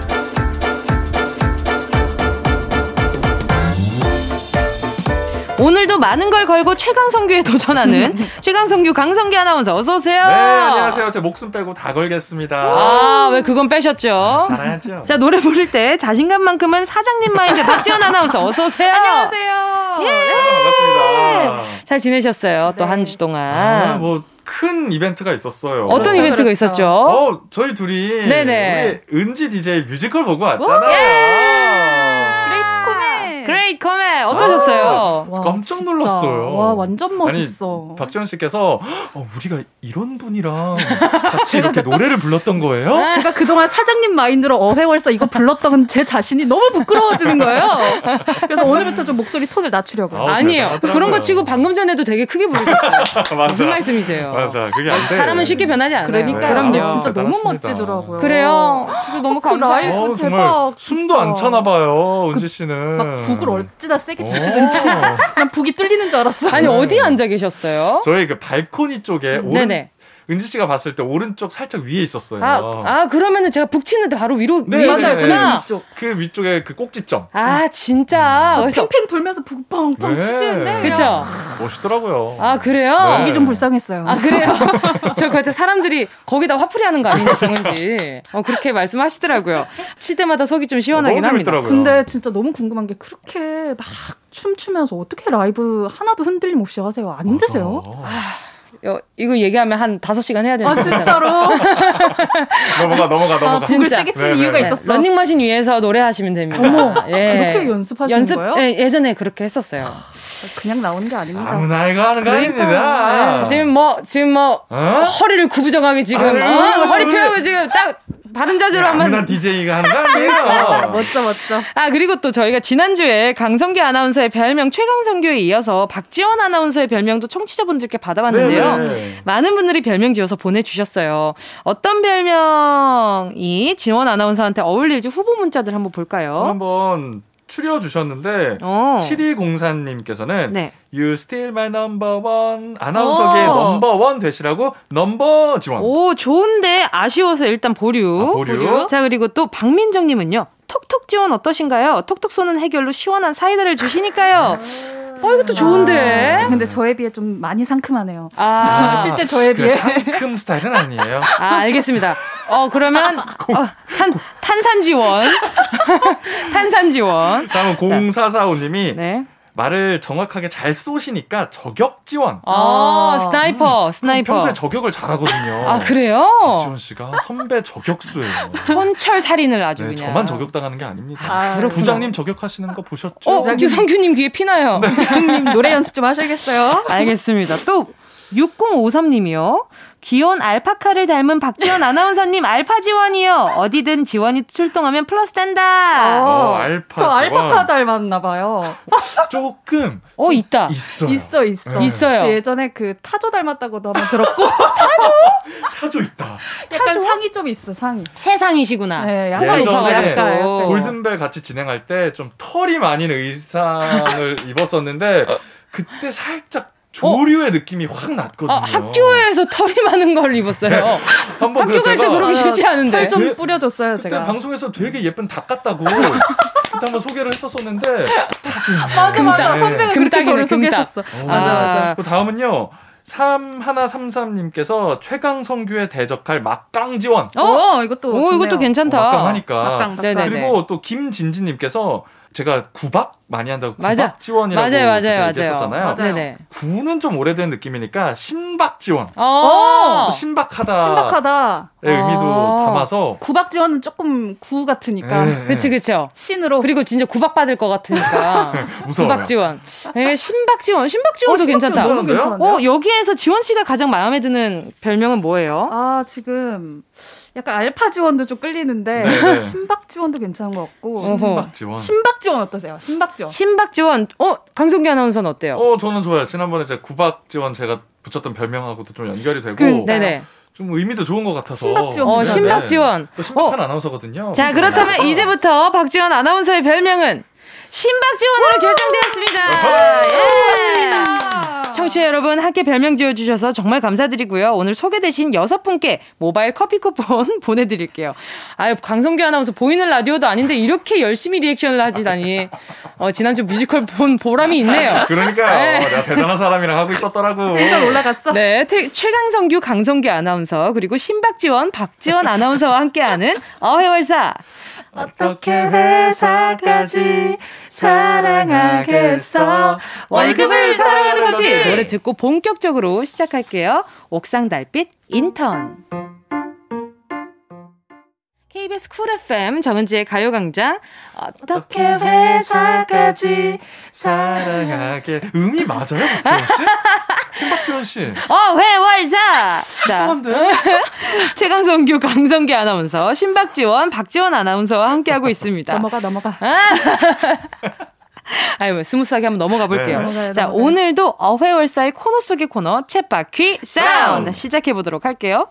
오늘도 많은 걸 걸고 최강성규에 도전하는 최강성규 강성규 아나운서 어서 오세요. 네, 안녕하세요. 제 목숨 빼고 다 걸겠습니다. 아, 왜 그건 빼셨죠? 살아야죠. 자, 노래 부를 때 자신감만큼은 사장님 마인드 박지원 아나운서 어서 오세요. 안녕하세요. 예. 네, 반갑습니다. 잘 지내셨어요? 또한 주 동안. 아, 뭐큰 이벤트가 있었어요. 어떤 그렇죠, 이벤트가 그렇죠. 있었죠? 어, 저희 둘이 네네. 우리 은지 DJ 뮤지컬 보고 왔잖아요. Great Comet. Great Comet 어떠셨어요? 아, 깜짝 놀랐어요. 와 완전 멋있어. 아니, 박지원 씨께서 어, 우리가 이런 분이랑 같이 이렇게 노래를 불렀던 거예요? 제가 그동안 사장님 마인드로 어회월사 이거 불렀던 제 자신이 너무 부끄러워지는 거예요. 그래서 오늘부터 좀 목소리 톤을 낮추려고. 아, 아니에요. 그런 거 치고 방금 전에도 되게 크게 부르셨어요. 맞아. 무슨 말씀이세요? 맞아. 그게 안 돼. 사람은 쉽게 변하지 않아요. 그러니까요. 네. 진짜 너무 대단하십니다. 멋지더라고요. 그래요. 진짜 너무 그 감사해요. 라이브 어, 정말 대박, 숨도 진짜. 안 차나 봐요, 은지 씨는. 막 북을 어찌다 세게 어. 치시는지 난 북이 뚫리는 줄 알았어. 아니 어디 앉아 계셨어요? 저희 그 발코니 쪽에 오른, 네네. 은지 씨가 봤을 때 오른쪽 살짝 위에 있었어요. 아, 아 그러면은 제가 북 치는데 바로 위로 네, 위에 맞아요. 계셨구나. 이쪽. 그 위쪽에 그 꼭지점. 아 진짜. 그래서 팽팽 돌면서 북 펑펑 네. 치시는데 그쵸? 멋있더라고요. 아 그래요? 네. 북이 좀 불쌍했어요. 아 그래요? 저 그때 사람들이 거기다 화풀이 하는 거 아니냐 정은지. 어 그렇게 말씀하시더라고요. 칠 때마다 속이 좀 시원하긴 너무 합니다. 재밌더라고요. 근데 진짜 너무 궁금한 게 그렇게 막 춤추면서 어떻게 라이브 하나도 흔들림 없이 하세요? 안 힘드세요? 어, 이거 얘기하면 한 5시간 해야 되는 아 거잖아요. 진짜로? 넘어가, 넘어가, 넘어가. 북을 진짜. 세게 치는 네, 이유가 네, 네. 있었어. 런닝머신 위에서 노래하시면 됩니다. 어머, 예. 그렇게 연습하시는 연습, 거예요? 예, 예전에 그렇게 했었어요. 그냥 나오는 게 아닙니다. 아무나 이거 하는 거. 아닙니다. 네. 지금 뭐, 지금 뭐, 어? 허리를 구부정하게 지금, 아유, 어? 허리 펴고 지금 딱 바른 자세로 한번. DJ가 하는 거 아니에요. 멋져 멋져. 아, 그리고 또 저희가 지난주에 강성규 아나운서의 별명 최강성규에 이어서 박지원 아나운서의 별명도 청취자분들께 받아봤는데요. 네네. 많은 분들이 별명 지어서 보내주셨어요. 어떤 별명이 지원 아나운서한테 어울릴지 후보 문자들 한번 볼까요? 한번 추려 주셨는데 어. 7204님께서는 네. You still my number one 아나운서계의 오. 넘버 원 되시라고 넘버 지원. 오, 좋은데 아쉬워서 일단 보류. 아, 보류. 자, 그리고 또 박민정님은요. 톡톡 지원 어떠신가요? 톡톡 쏘는 해결로 시원한 사이다를 주시니까요. 어, 이것도 좋은데. 근데 저에 비해 좀 많이 상큼하네요. 아, 실제 저에 그 비해. 상큼 스타일은 아니에요. 아, 알겠습니다. 어, 그러면, 어, 탄, 탄산 지원. 탄산 지원. 다음은 0445님이 네. 말을 정확하게 잘 쏘시니까 저격 지원. 어, sniper, sniper. 평소에 저격을 잘하거든요. 아, 그래요? 지원 씨가 선배 저격수예요. 촌철 살인을 아주 네, 그냥. 저만 저격당하는 게 아닙니다. 아. 부장님 저격하시는 거 보셨죠? 어, 성규님 귀에 피나요. 부장님 노래 연습 좀 하셔야겠어요. 알겠습니다. 또 6053님이요. 귀여운 알파카를 닮은 박지원 아나운서님 알파 지원이요. 어디든 지원이 출동하면 플러스 된다. 어, 알파 저. 알파카 닮았나 봐요. 조금 어 있다. 있어요. 있어 있어. 네. 있어요. 예전에 그 타조 닮았다고도 한번 들었고 타조 있다. 약간 상이 좀 있어 상이. 세상이시구나. 네, 약간 있어. 예전에 약간, 약간. 골든벨 같이 진행할 때 좀 털이 많은 의상을 입었었는데 그때 살짝 조류의 느낌이 확 났거든요. 어, 학교에서 털이 많은 걸 입었어요. 한번 학교 갈 때 그러기. 쉽지 않은데. 털좀 그- 뿌려줬어요 그때 제가. 방송에서 되게 예쁜 닭 같다고 그때 한번 소개를 했었었는데 맞아. 맞아 선배가 그렇게 저를. 소개했었어. 오. 맞아 맞아. 아, 그 다음은요. 3133님께서 최강성규에 대적할 막강 지원. 어? 어 이것도 오 이것도 좋네요. 괜찮다. 막강 하니까. 막강, 막강. 그리고 또 김진진님께서 제가 구박 많이 한다고 구박 맞아. 지원이라고 맞아요, 맞아요. 얘기했었잖아요. 맞아요. 네네. 구는 좀 오래된 느낌이니까 신박 지원. 어. 또 신박하다. 신박하다. 의 의미도 아. 담아서. 구박 지원은 조금 구 같으니까 네, 그치 그쵸. 신으로. 그리고 진짜 구박 받을 것 같으니까. 무서워요. 구박 지원. 네, 신박 지원. 신박 지원도 어, 괜찮다. 지원 너무 괜찮은데요? 괜찮은데요? 어 여기에서 지원 씨가 가장 마음에 드는 별명은 뭐예요? 아 지금 약간 알파 지원도 좀 끌리는데 네, 네. 신박 지원도 괜찮은 것 같고. 신박 지원. 신박 지원 어떠세요? 신박 지원. 신박 지원. 어, 강성기 아나운서는 어때요? 어, 저는 좋아요. 지난번에 제 구박 지원 제가 붙였던 별명하고도 좀 연결이 되고. 그, 네네. 좀 의미도 좋은 것 같아서. 신박 지원. 어, 신박 지원. 또 신박한 어. 아나운서거든요. 자, 그렇다면 이제부터 박지원 아나운서의 별명은 신박 지원으로 결정되었습니다. 예. 고맙습니다. 청취자 여러분 함께 별명 지어주셔서 정말 감사드리고요. 오늘 소개되신 여섯 분께 모바일 커피 쿠폰 보내드릴게요. 아유 강성규 아나운서 보이는 라디오도 아닌데 이렇게 열심히 리액션을 하시다니. 어, 지난주 뮤지컬 본 보람이 있네요. 그러니까요. 네. 내가 대단한 사람이랑 하고 있었더라고. 텐션 올라갔어. 네, 태, 최강성규 강성규 아나운서 그리고 신박지원 박지원 아나운서와 함께하는 어회월사. 어떻게 회사까지 사랑하겠어? 월급을 사랑하는 거지. 노래 듣고 본격적으로 시작할게요. 옥상 달빛 인턴 KBS 쿨 FM 정은지의 가요광장 어떻게 회사까지 사랑하겠 음이 맞아요 박지원 씨? 신박지원 씨. 어 회월사. 자 최강성규 강성규 아나운서 신박지원 박지원 아나운서와 함께 하고 있습니다. 넘어가 넘어가. 아유, 스무스하게 한번 넘어가 볼게요. 네. 넘어가요, 자, 넘어가요. 오늘도 어회월사의 코너 속의 코너, 쳇바퀴 사운드 시작해 보도록 할게요.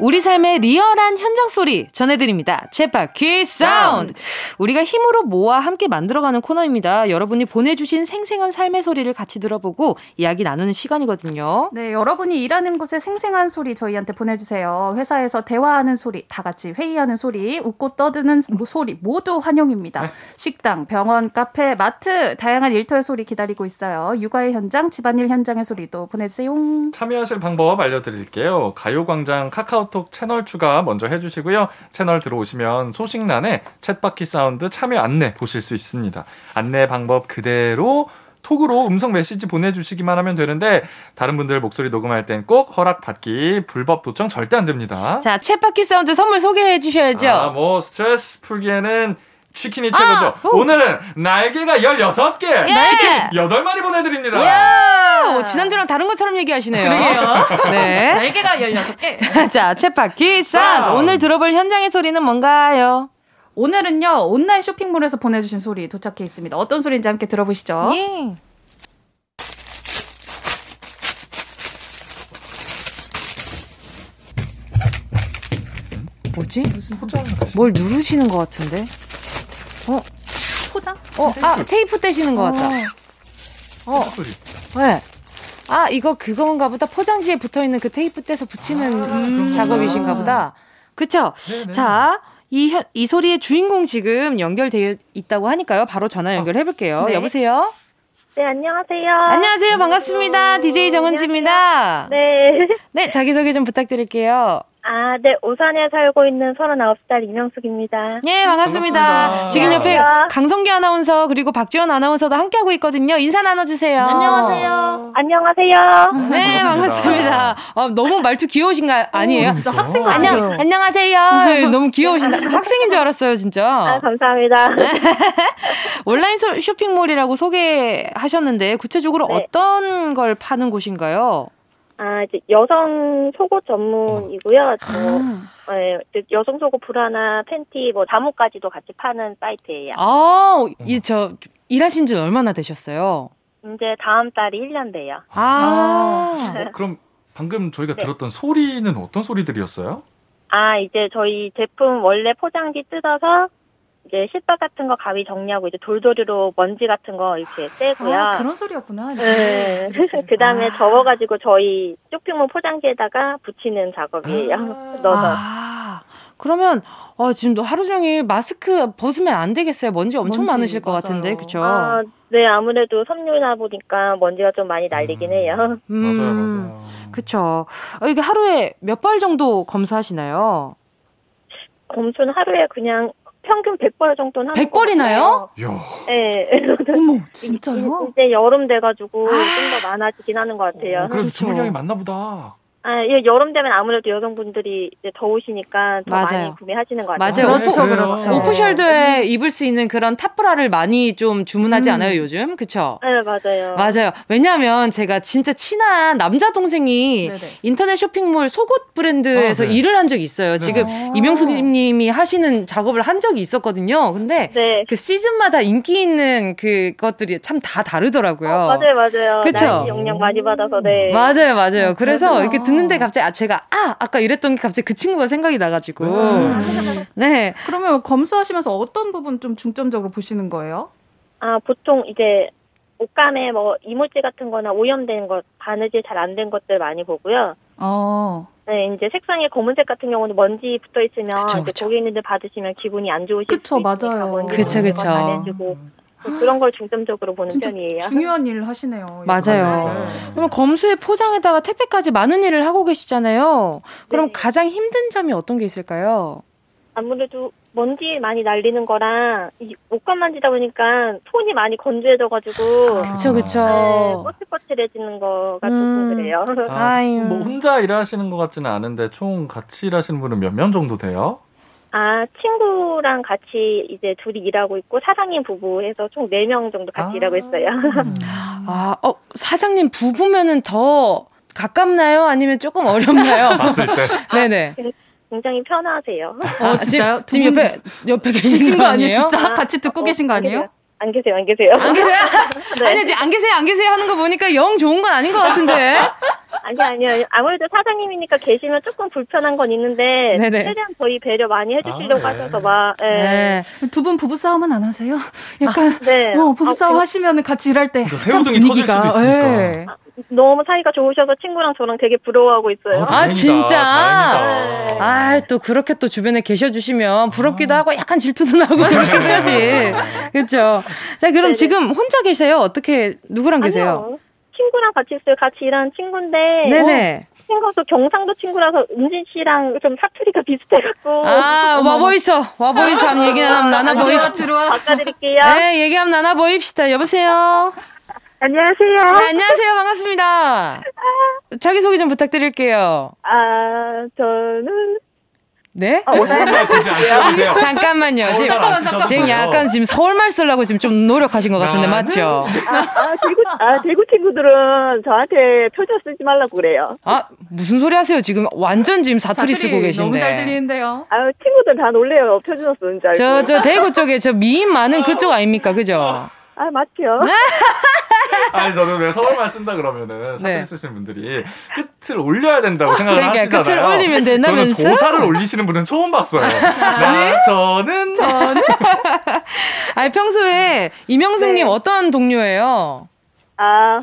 우리 삶의 리얼한 현장 소리 전해드립니다. 쳇바퀴 사운드. 우리가 힘을 모아 함께 만들어가는 코너입니다. 여러분이 보내주신 생생한 삶의 소리를 같이 들어보고 이야기 나누는 시간이거든요. 네, 여러분이 일하는 곳의 생생한 소리 저희한테 보내주세요. 회사에서 대화하는 소리, 다 같이 회의하는 소리, 웃고 떠드는 소리 모두 환영입니다. 네. 식당, 병원, 카페, 마트 다양한 일터의 소리 기다리고 있어요. 육아의 현장, 집안일 현장의 소리도 보내주세요. 참여하실 방법 알려드릴게요. 가요광장 카카오 톡 채널 추가 먼저 해주시고요. 채널 들어오시면 소식란에 쳇바퀴 사운드 참여 안내 보실 수 있습니다. 안내 방법 그대로 톡으로 음성 메시지 보내주시기만 하면 되는데 다른 분들 목소리 녹음할 땐 꼭 허락 받기 불법 도청 절대 안 됩니다. 자, 쳇바퀴 사운드 선물 소개해 주셔야죠. 아, 뭐 스트레스 풀기에는 치킨이 최고죠. 아, 오늘은 날개가 16개, 예. 치킨 8마리 보내드립니다. 이야! 오, 지난주랑 다른 것처럼 얘기하시네요. 그러게요. 네. 날개가 16개. 자, 챗바퀴. 사운드. 오늘 들어볼 현장의 소리는 뭔가요? 오늘은요, 온라인 쇼핑몰에서 보내주신 소리 도착해 있습니다. 어떤 소리인지 함께 들어보시죠. 예. 뭐지? 뭘 누르시는 것 같은데? 포장? 어, 아, 테이프 떼시는 것 같다. 어, 소리. 네. 아, 이거 그건가 보다. 포장지에 붙어 있는 그 테이프 떼서 붙이는 그렇구나. 작업이신가 보다. 그쵸? 네네. 자, 이, 현- 이 소리의 주인공 지금 연결되어 있다고 하니까요. 바로 전화 연결해볼게요. 네. 여보세요? 네, 안녕하세요. 안녕하세요. 반갑습니다. DJ 정은지입니다. 네. 네, 자기소개 좀 부탁드릴게요. 아, 네, 오산에 살고 있는 39살 이명숙입니다. 예, 반갑습니다. 반갑습니다. 지금 옆에 안녕하세요. 강성기 아나운서 그리고 박지원 아나운서도 함께하고 있거든요. 인사 나눠주세요. 안녕하세요. 안녕하세요. 네, 반갑습니다. 어, 너무 말투 귀여우신 거 아니에요? 진짜 학생 안녕, 같아요. 안녕하세요. 너무 귀여우신다. 학생인 줄 알았어요, 아, 진짜. 감사합니다. 온라인 소- 쇼핑몰이라고 소개하셨는데, 구체적으로 네. 어떤 걸 파는 곳인가요? 아, 이제 여성 속옷 전문이고요. 저, 네, 이제 여성 속옷 브라나 팬티, 뭐 잠옷까지도 같이 파는 사이트예요. 아, 이, 저, 일하신 지 얼마나 되셨어요? 이제 다음 달이 1년 돼요. 아, 어, 그럼 방금 저희가 네. 들었던 소리는 어떤 소리들이었어요? 아, 이제 저희 제품 원래 포장지 뜯어서 이제 실밥 같은 거 가위 정리하고 이제 돌돌이로 먼지 같은 거 이렇게 떼고요. 아, 그런 소리였구나. 네. 그 다음에 접어가지고 저희 쇼핑몰 포장지에다가 붙이는 작업이에요. 넣어서. 아, 그러면, 어, 지금 하루 종일 마스크 벗으면 안 되겠어요. 먼지 엄청 먼지, 많으실 것 맞아요. 같은데, 그쵸? 아, 네, 아무래도 섬유나 보니까 먼지가 좀 많이 날리긴 해요. 음, 맞아요, 맞아요. 그쵸. 어, 이게 하루에 몇벌 정도 검사하시나요? 검수는 하루에 그냥 평균 100벌 정도는 하는 100벌 이나요? 이야, 네. 어머, 진짜요? 이제 여름 돼가지고 좀 더 많아지긴 하는 것 같아요. 그래도 그렇죠. 주문량이 많나 보다. 아, 예, 여름 되면 아무래도 여성분들이 이제 더우시니까 더 맞아요. 많이 구매하시는 것 같아요. 맞아요. 그렇죠, 오프, 그렇죠. 오프숄더에 입을 수 있는 그런 탑브라를 많이 좀 주문하지 음. 않아요, 요즘? 그쵸? 네, 맞아요. 맞아요. 왜냐하면 제가 진짜 친한 남자 동생이 네네. 인터넷 쇼핑몰 속옷 브랜드에서 아, 네. 일을 한 적이 있어요. 지금 아. 이명숙 님이 하시는 작업을 한 적이 있었거든요. 근데 네. 그 시즌마다 인기 있는 그것들이 참 다 다르더라고요. 어, 맞아요, 맞아요. 그쵸? 날씨 영향 많이 받아서, 네. 맞아요, 맞아요. 그래서 그렇구나. 이렇게 듣는 데 갑자기 아, 제가 아 아까 이랬던 게 갑자기 그 친구가 생각이 나가지고 네. 그러면 검수하시면서 어떤 부분 좀 중점적으로 보시는 거예요? 아, 보통 이제 옷감에 뭐 이물질 같은 거나 오염된 것, 바느질 잘 안 된 것들 많이 보고요. 어. 네, 이제 색상에 검은색 같은 경우는 먼지 붙어 있으면 그쵸, 이제 그쵸. 고객님들 받으시면 기분이 안 좋으실 그쵸, 수 있으니까 맞아요. 먼지 그쵸, 그쵸. 해주고 그런 걸 중점적으로 보는 진짜 편이에요. 중요한 일을 하시네요. 맞아요. 네. 그러면 검수의 포장에다가 택배까지 많은 일을 하고 계시잖아요. 그럼 네. 가장 힘든 점이 어떤 게 있을까요? 아무래도 먼지 많이 날리는 거랑 이 옷감 만지다 보니까 손이 많이 건조해져가지고 그쵸, 네, 그쵸. 거칠거칠해지는 거가 음. 조금 그래요. 아, 아유. 뭐 혼자 일하시는 것 같지는 않은데 총 같이 일하시는 분은 몇 명 정도 돼요? 아 친구랑 같이 이제 둘이 일하고 있고 사장님 부부 해서 총 4명 정도 같이 아. 일하고 있어요. 아, 어, 사장님 부부면은 더 가깝나요? 아니면 조금 어렵나요? 봤을 때. 네네. 굉장히 편하세요. 어, 진짜요? 아, 지금, 옆에, 옆에 계신 거 아니에요? 아니에요? 진짜 같이 듣고 계신 거 아니에요? 안 계세요, 안 계세요. 안 계세요? 네. 아니, 이제 안 계세요, 안 계세요 하는 거 보니까 영 좋은 건 아닌 것 같은데. 아니 아니요. 아무래도 사장님이니까 계시면 조금 불편한 건 있는데 네네. 최대한 저희 배려 많이 해주시려고 아, 네. 하셔서 막. 예. 네. 두 분 부부 싸움은 안 하세요? 약간 네. 어, 부부 아, 싸움 그- 하시면 같이 일할 때 그러니까 새우등이 터질 분위기가, 수도 있으니까. 예. 너무 사이가 좋으셔서 친구랑 저랑 되게 부러워하고 있어요. 어, 아, 다행이다, 진짜? 다행이다. 아, 또 그렇게 또 주변에 계셔주시면 부럽기도 하고 약간 질투도 나고 그렇기도 하지. 그렇죠. 자, 그럼 네네. 지금 혼자 계세요? 어떻게 누구랑 계세요? 아니요. 친구랑 같이 있어요. 같이 일하는 친구인데. 네네. 어, 친구도 경상도 친구라서 은진 씨랑 좀 사투리가 비슷해갖고. 아, 와보이소. 와보이소. 얘기 한번 나눠보입시다. 들어와. 바꿔드릴게요. 네, 얘기 한번 나눠보입시다. 여보세요? 안녕하세요. 네, 안녕하세요. 반갑습니다. 자기소개 좀 부탁드릴게요. 아, 저는. 네? 써도 돼요. 잠깐만요. 지금, 잠깐만, 잠깐만. 지금 약간 지금 서울말 쓰려고 지금 좀 노력하신 것 같은데, 맞죠? 아, 아, 대구, 아, 대구 친구들은 저한테 표정 쓰지 말라고 그래요. 아, 무슨 소리 하세요? 지금 완전 지금 사투리, 쓰고 계신데. 너무 잘 들리는데요. 아, 친구들 다 놀래요. 표정 쓰는 줄 알고. 저, 저 대구 쪽에 저 미인 많은 그쪽 아닙니까? 그죠? 아, 맞죠. 아니 저는 왜 서울말 쓴다 그러면은 사투리 네. 쓰시는 분들이 끝을 올려야 된다고 생각을 그러니까 하시잖아요. 끝을 올리면 된다면서? 저는 조사를 올리시는 분은 처음 봤어요. 나 저는 저는 아니, 평소에 이명숙님 네. 어떤 동료예요? 아,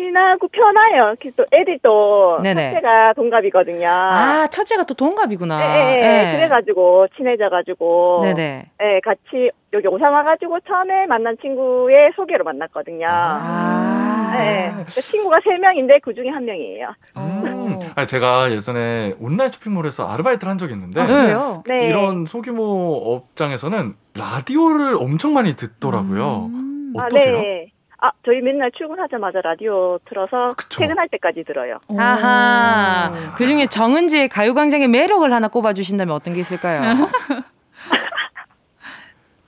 친하고 편해요. 또 애들도 네네. 첫째가 동갑이거든요. 아, 첫째가 또 동갑이구나. 예, 예, 예. 그래가지고 친해져가지고 네네. 예, 같이 여기 오사 와가지고 처음에 만난 친구의 소개로 만났거든요. 아. 예, 그 친구가 세 명인데 그 중에 한 명이에요. 음. 아니, 제가 예전에 온라인 쇼핑몰에서 아르바이트를 한 적이 있는데 아, 그래요? 네. 이런 소규모 업장에서는 라디오를 엄청 많이 듣더라고요. 음. 아, 어떠세요? 네. 아, 저희 맨날 출근하자마자 라디오 틀어서 그쵸. 퇴근할 때까지 들어요. 아하. 그 중에 정은지의 가요광장의 매력을 하나 꼽아주신다면 어떤 게 있을까요?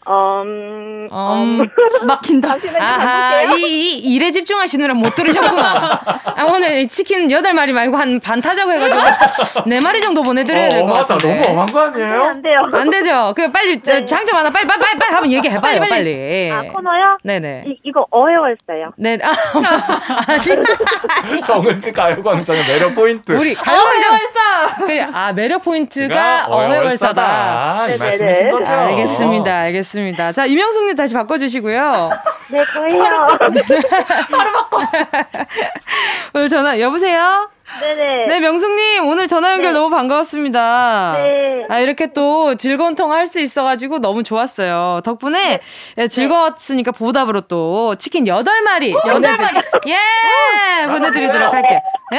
음, 음, 막힌다. 잠시만요. 아하, 해볼게요. 이, 이 일에 집중하시느라 못 들으셨구나. 아, 오늘 이 치킨 8마리 말고 한 반 타자고 해가지고 4마리 정도 보내드려야 될 어, 것 맞아. 같은데. 너무 엄한 거 아니에요? 안 돼요. 안 되죠? 그 빨리 저 네. 장점 하나 빨리 빨리 빨리, 빨리 하면 얘기해봐요 빨리. 빨리, 빨리. 아, 코너요? 네네. 이, 이거 어해월사요. 네. 아, 아니 정은지 가요광장의 매력 포인트. 우리 가요광장. 그래, 아 매력 포인트가 어회월사다. 이 네네네. 말씀이신 거죠? 아, 알겠습니다, 알겠습니다. 자 이명숙님 다시 바꿔주시고요. 네, 거예요. 오늘 전화 여보세요. 네네. 네 명숙님 오늘 전화 연결 네. 너무 반가웠습니다. 네. 아 이렇게 또 즐거운 통화 할 수 있어가지고 너무 좋았어요. 덕분에 예, 즐거웠으니까 보답으로 또 치킨 8마리 여덟 마리. 예 보내드리도록 할게요. 예?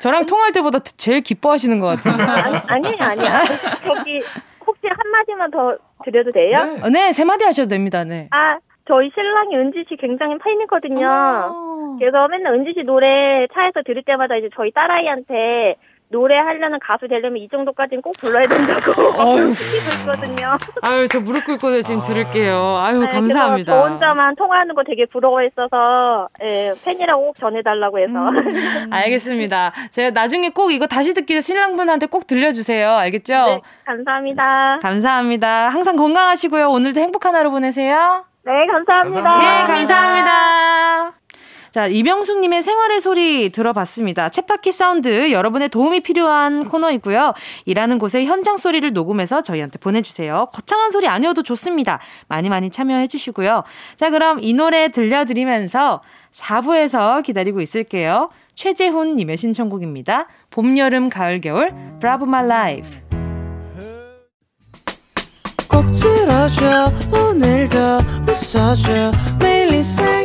저랑 통화할 때보다 제일 기뻐하시는 것 같아요. 아니, 아니에요, 아니야. 저기, 혹시 한마디만 더 드려도 돼요? 네. 어, 네, 세 마디 하셔도 됩니다. 네. 아, 저희 신랑이 은지 씨 굉장히 팬이거든요. 그래서 맨날 은지 씨 노래 차에서 들을 때마다 이제 저희 딸아이한테 노래하려는 가수 되려면 이 정도까지는 꼭 불러야 된다고 어휴. 시키고 있거든요. 아유, 저 무릎 꿇고 지금 들을게요. 아유, 네, 감사합니다. 저 혼자만 통화하는 거 되게 부러워했어서 예, 팬이라고 꼭 전해달라고 해서. 음. 알겠습니다. 제가 나중에 꼭 이거 다시 듣기 신랑분한테 꼭 들려주세요. 알겠죠? 네, 감사합니다. 감사합니다. 항상 건강하시고요. 오늘도 행복한 하루 보내세요. 네, 감사합니다. 네, 감사합니다. 자, 이명숙님의 생활의 소리 들어봤습니다. 챗바퀴 사운드 여러분의 도움이 필요한 코너이고요. 일하는 곳의 현장 소리를 녹음해서 저희한테 보내주세요. 거창한 소리 아니어도 좋습니다. 많이 많이 참여해 주시고요. 자, 그럼 이 노래 들려드리면서 4부에서 기다리고 있을게요. 최재훈님의 신청곡입니다. 봄, 여름, 가을, 겨울, Bravo My Life. 꼭 들어줘 오늘도 웃어줘 매일 일상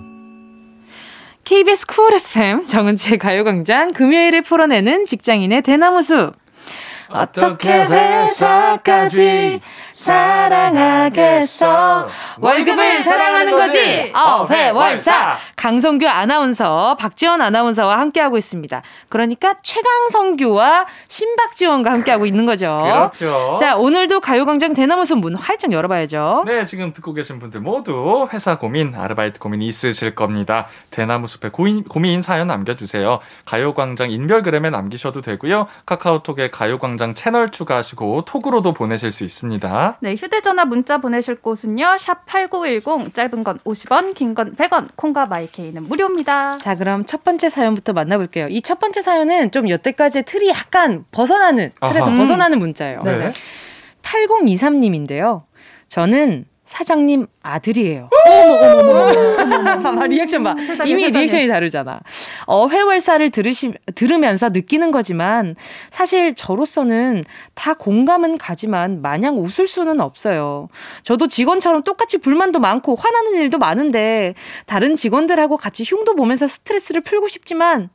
KBS 쿨 FM 정은지의 가요광장 금요일에 풀어내는 직장인의 대나무 숲. 어떻게 회사까지 사랑하겠어? 월급을 사랑하는 거지? 어회월사 강성규 아나운서 박지원 아나운서와 함께하고 있습니다 그러니까 최강성규와 신박지원과 함께하고 있는 거죠 그렇죠. 자 오늘도 가요광장 대나무숲 문 활짝 열어봐야죠 네, 지금 듣고 계신 분들 모두 회사 고민, 아르바이트 고민 있으실 겁니다. 대나무 숲에 고민, 고민 사연 남겨주세요. 가요광장 인별그램에 남기셔도 되고요. 카카오톡에 가요광장 채널 추가하시고 톡으로도 보내실 수 있습니다. 네, 휴대전화 문자 보내실 곳은요. 샵 8910 짧은 건 50원, 긴 건 100원. 콩과 마이 K는 무료입니다. 자, 그럼 첫 번째 사연부터 만나볼게요. 이 첫 번째 사연은 좀 여태까지의 틀이 약간 벗어나는, 틀에서 아하. 벗어나는 문자예요. 네. 8023님인데요. 저는 사장님 아들이에요. 어머, 어머, 어머, 리액션 봐. 세상에, 이미 세상에. 리액션이 다르잖아. 어, 회월사를 들으시, 들으면서 느끼는 거지만 사실 저로서는 다 공감은 가지만 마냥 웃을 수는 없어요. 저도 직원처럼 똑같이 불만도 많고 화나는 일도 많은데 다른 직원들하고 같이 흉도 보면서 스트레스를 풀고 싶지만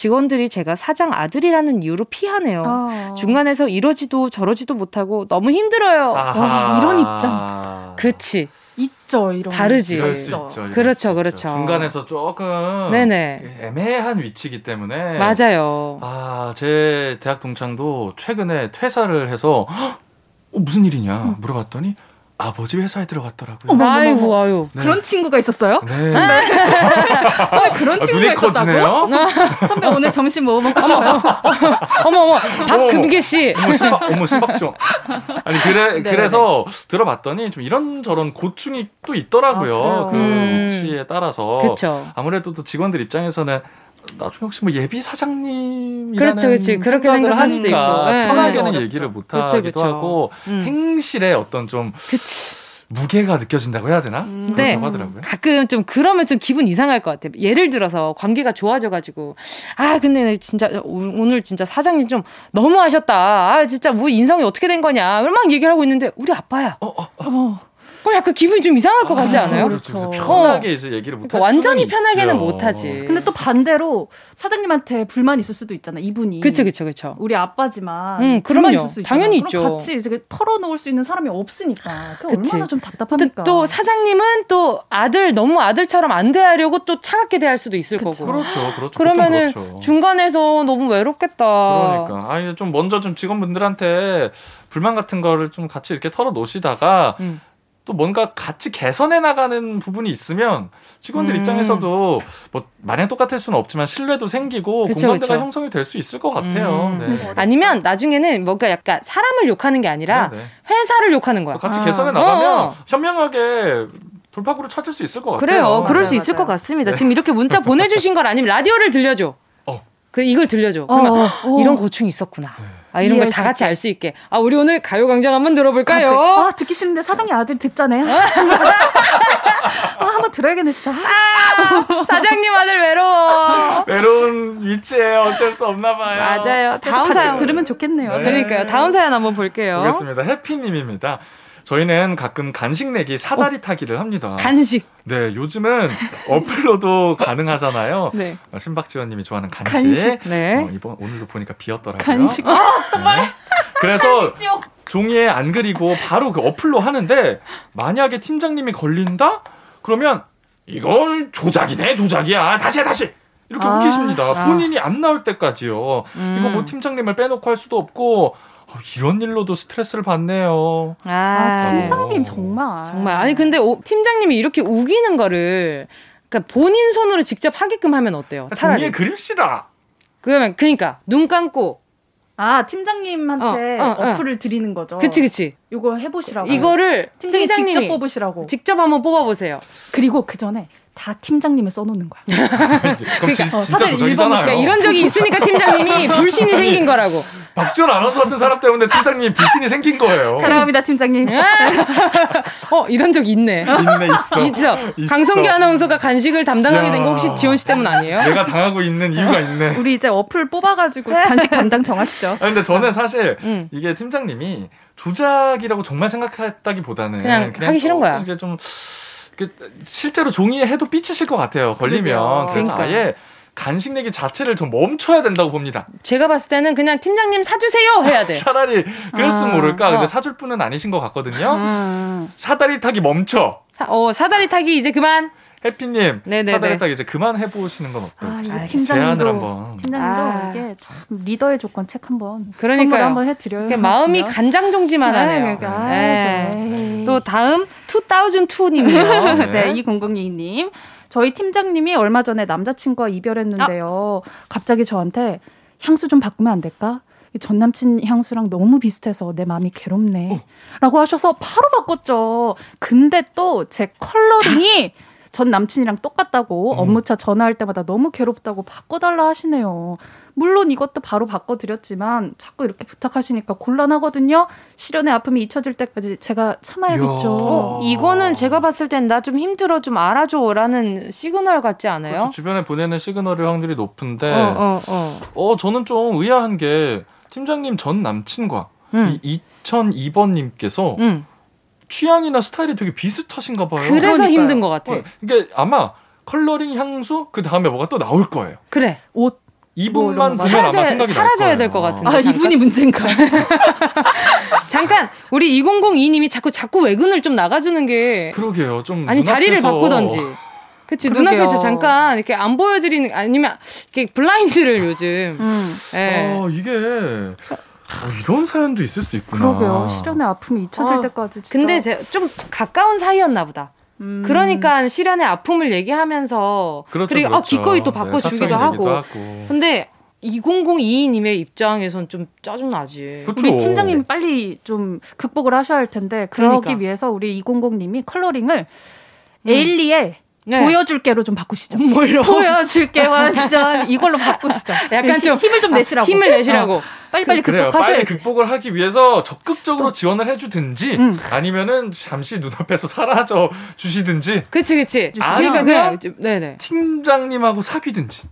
직원들이 제가 사장 아들이라는 이유로 피하네요. 어. 중간에서 이러지도 저러지도 못하고 너무 힘들어요. 아하. 이런 입장. 그치. 있죠, 이런. 다르지. 이럴 수 있죠. 이럴 그렇죠, 수 있죠. 그렇죠. 중간에서 조금 네네. 애매한 위치이기 때문에 맞아요. 아, 제 대학 동창도 최근에 퇴사를 해서 헉! 어, 무슨 일이냐 물어봤더니 아버지 회사에 들어갔더라고요. 어머. 아이고, 아유. 네. 그런 친구가 있었어요? 네. 선배 그런 아, 친구가 있었다고? 커지네요. 선배 오늘 점심 뭐 먹고 싶어요? 어머, 어머. 박금계 씨. 어머 신박, 어머 신박종. 아니 그래 네, 그래서 들어봤더니 좀 이런 저런 고충이 또 있더라고요. 아, 그? 음. 위치에 따라서 그쵸. 아무래도 또 직원들 입장에서는 나중에 혹시 뭐 예비 사장님이라는 그렇죠, 그렇지. 그렇게 생각을 생각할 수도 있고. 네. 편하게는 어렵죠. 얘기를 못 그쵸, 하기도 그쵸. 하고 음. 행실에 어떤 좀 그치. 무게가 느껴진다고 해야 되나? 네. 그렇다고 하더라고요. 가끔 좀 그러면 좀 기분 이상할 것 같아요. 예를 들어서 관계가 좋아져가지고 아 근데 진짜 오- 오늘 진짜 사장님 좀 너무 하셨다. 아 진짜 뭐 인성이 어떻게 된 거냐. 막 얘기를 하고 있는데 우리 아빠야. 어, 어, 어. 그럼 약간 기분이 좀 이상할 것 같지 그렇죠, 않아요? 그렇죠. 그렇죠. 편하게 이제 얘기를 못 그러니까 할 완전히 편하게는 있죠. 못하지. 근데 또 반대로 사장님한테 불만 있을 수도 있잖아, 이분이. 그쵸 그쵸 그쵸. 우리 아빠지만 음, 불만 그럼요. 있을 수 있잖아. 당연히 있죠. 같이 이제 털어놓을 수 있는 사람이 없으니까. 그. 얼마나 좀 또, 답답합니까? 또 사장님은 또 아들 너무 아들처럼 안 대하려고 또 차갑게 대할 수도 있을 그쵸. 거고. 그렇죠, 그렇죠. 그러면은 그렇죠. 중간에서 너무 외롭겠다. 그러니까 아니 좀 먼저 좀 직원분들한테 불만 같은 거를 좀 같이 이렇게 털어 놓으시다가 음. 또 뭔가 같이 개선해 나가는 부분이 있으면 직원들 음. 입장에서도 뭐 마냥 똑같을 수는 없지만 신뢰도 생기고 그쵸, 공감대가 그쵸. 형성이 될 수 있을 것 같아요. 음. 네. 아니면 나중에는 뭔가 약간 사람을 욕하는 게 아니라 네, 네. 회사를 욕하는 거야. 같이 아. 개선해 나가면 어. 현명하게 돌파구를 찾을 수 있을 것 같아요. 그래요. 그럴 수 맞아요, 있을 맞아요. 것 같습니다. 지금 이렇게 문자 보내주신 걸 아니면 라디오를 들려줘. 어. 그 이걸 들려줘. 어, 그러면 어. 이런 고충이 있었구나. 아 이런 걸다수 같이 알 수 있게. 아 우리 오늘 가요광장 한번 들어볼까요? 갑자기, 아, 듣기 싫은데 사장님 아들 듣자네. 아, 정말. 아, 한번 들어야겠네, 진짜. 사장님 아들 외로워. 좋은 위치에 어쩔 수 없나 봐요. 맞아요. 다음 같이 사연 들으면 좋겠네요. 네. 그러니까요. 다음 사연 한번 볼게요. 보겠습니다. 해피님입니다. 저희는 가끔 간식 내기 사다리 타기를 합니다. 간식. 네, 요즘은 어플로도 가능하잖아요. 네. 어, 신박지원 님이 좋아하는 간식. 간식. 네. 어, 이번 오늘도 보니까 비었더라고요. 간식. 아, 정말. 그래서 종이에 안 그리고 바로 그 어플로 하는데 만약에 팀장님이 걸린다? 그러면 이건 조작이네, 조작이야. 다시 해, 다시. 이렇게 아, 우기십니다. 아. 본인이 안 나올 때까지요. 음. 이거 뭐 팀장님을 빼놓고 할 수도 없고 어, 이런 일로도 스트레스를 받네요. 아, 아, 팀장님 정말. 정말. 아니, 근데 오- 팀장님이 이렇게 우기는 거를, 그러니까 본인 손으로 직접 하게끔 하면 어때요? 차라리. 종이에 그립시다. 그러면, 그니까, 눈 감고, 아 팀장님한테 어, 어, 어. 어, 플을 드리는 거죠. 그치, 그치. 이거 해보시라고. 이거를 팀장님 팀장님이 직접 뽑으시라고. 직접 한번 뽑아보세요. 그리고 그 전에 다 팀장님을 써놓는 거야. 그럼 진, 어, 진짜 사실 조작이잖아요. 그러니까 이런 적이 있으니까 팀장님이 불신이 생긴 거라고. 박지원 아나운서 같은 사람 때문에 팀장님이 불신이 생긴 거예요. 사랑합니다 팀장님. 어, 이런 적 있네. 있네 있어. 있죠. 있어. 강성규 아나운서가 간식을 담당하게 된거 야. 혹시 지원 씨 때문 아니에요? 내가 당하고 있는 이유가 있네. 우리 이제 어플 뽑아가지고 간식 담당 정하시죠. 아, 근데 저는 사실 응. 이게 팀장님이 조작이라고 정말 생각했다기보다는 그냥 하기 싫은 거야. 이제 좀 그, 실제로 종이에 해도 삐치실 것 같아요. 걸리면. 그래서 그러니까. 아예 간식 내기 자체를 좀 멈춰야 된다고 봅니다. 제가 봤을 때는 그냥 팀장님 사주세요 해야 돼. 차라리 그랬으면 아, 모를까. 근데 어. 사줄 분은 아니신 것 같거든요. 음. 사다리 타기 멈춰. 사, 어, 사다리 타기 이제 그만. 해피님 네네네. 사다리 타기 이제 그만 해보시는 건 어떨지. 아. 제안을 한번. 팀장님도 아. 이게 참 리더의 조건 책 한번 그러니까요. 선물 한번 해드려요. 그러니까 마음이 간장종지만 하네요. 그러니까 네. 네. 또 다음 2002님이요. 네. 네, 2002님. 저희 팀장님이 얼마 전에 남자친구와 이별했는데요. 갑자기 저한테 향수 좀 바꾸면 안 될까? 이전 남친 향수랑 너무 비슷해서 내 마음이 괴롭네. 라고 하셔서 바로 바꿨죠. 근데 또 제 컬러링이 전 남친이랑 똑같다고 음. 업무차 전화할 때마다 너무 괴롭다고 바꿔달라 하시네요. 물론 이것도 바로 바꿔드렸지만 자꾸 이렇게 부탁하시니까 곤란하거든요. 실연의 아픔이 잊혀질 때까지 제가 참아야겠죠. 어, 이거는 제가 봤을 땐 나 좀 힘들어 좀 알아줘라는 시그널 같지 않아요? 그렇죠. 주변에 보내는 시그널일 확률이 높은데 어, 어, 어. 어, 저는 좀 의아한 게 팀장님 전 남친과 음. 이 2002번님께서 음. 취향이나 스타일이 되게 비슷하신가 봐요. 그래서 그러니까요. 힘든 것 같아. 어, 이게 아마 컬러링 향수 그 다음에 뭐가 또 나올 거예요. 그래. 옷. 이분만 뭐, 보면 아마 사라져야- 생각이 사라져야 날 될것 거예요. 같은데. 아, 잠깐. 이분이 문제인가요? 잠깐 우리 2002님이 자꾸 자꾸 외근을 좀 나가주는 게 그러게요. 좀 아니 자리를 바꾸던지. 그치 그러게요. 눈앞에서 잠깐 이렇게 안 보여드리는 아니면 이렇게 블라인드를 요즘. 음. 예. 어, 이게 어, 이런 사연도 있을 수 있구나. 그러게요. 실연의 아픔이 잊혀질 어, 때까지 진짜. 근데 제좀 가까운 사이였나 보다. 음. 그러니까 실연의 아픔을 얘기하면서 그렇죠, 리고 그렇죠. 어, 기꺼이 또 네, 바꿔주기도 사적인 하고. 하고. 근데 2002님의 입장에선 좀 짜증나지. 그렇죠. 우리 팀장님이 빨리 좀 극복을 하셔야 할 텐데 그러기 그러니까. 위해서 우리 2002님이 컬러링을 에일리의 네. 보여줄게로 좀 바꾸시죠. 뭘로? 보여줄게 완전 이걸로 바꾸시죠. 약간 좀 힘을 좀 내시라고. 힘을 내시라고. 어, 빨리빨리 그래요. 빨리 극복하셔야지. 극복을 하기 위해서 적극적으로 지원을 해주든지 음. 아니면은 잠시 눈앞에서 사라져 주시든지 그치 그치. 아니면- 그러니까 그냥 좀- 네네. 팀장님하고 사귀든지.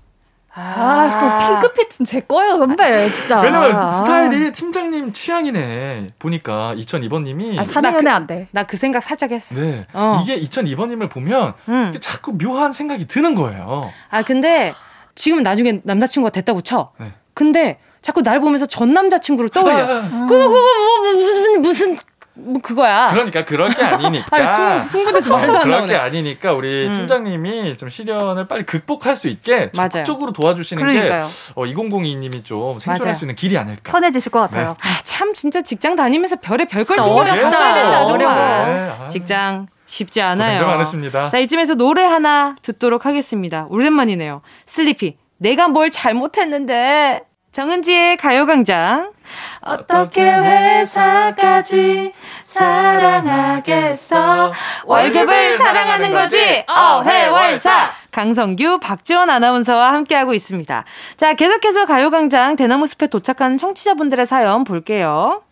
아, 또 핑크빛은 제 거예요, 선배. 진짜. 왜냐면 아. 스타일이 팀장님 취향이네. 보니까 2002번님이 아, 사내연애 안 돼. 나 그 생각 살짝 했어. 네. 어. 이게 2002번님을 보면 응. 이게 자꾸 묘한 생각이 드는 거예요. 아 근데 지금 나중에 남자친구가 됐다고 쳐. 네. 근데 자꾸 날 보면서 전 남자친구를 떠올려. 아, 그거 그거 뭐, 뭐, 무슨 무슨 뭐 그거야. 그러니까 그럴 게 아니니까. 아니 흥- 흥분해서 말도 안 그럴 게 나오네. 아니니까 우리 음. 팀장님이 좀 시련을 빨리 극복할 수 있게 맞아요. 적극적으로 도와주시는 그러니까요. 게 어, 2002님이 좀 생존할 맞아요. 수 있는 길이 아닐까. 편해지실 것 같아요. 아, 참 진짜 직장 다니면서 별의 별걸 진짜 신경을 어렵다. 다 써야 된다 어려워. 정말. 네, 아, 직장 쉽지 않아요. 많으십니다. 자 이쯤에서 노래 하나 듣도록 하겠습니다. 오랜만이네요. 슬리피. 내가 뭘 잘못했는데. 정은지의 가요광장. 어떻게 회사까지 사랑하겠어? 월급을 사랑하는 거지. 어회월사. 강성규, 박지원 아나운서와 함께하고 있습니다. 자, 계속해서 가요광장 대나무 숲에 도착한 청취자분들의 사연 볼게요.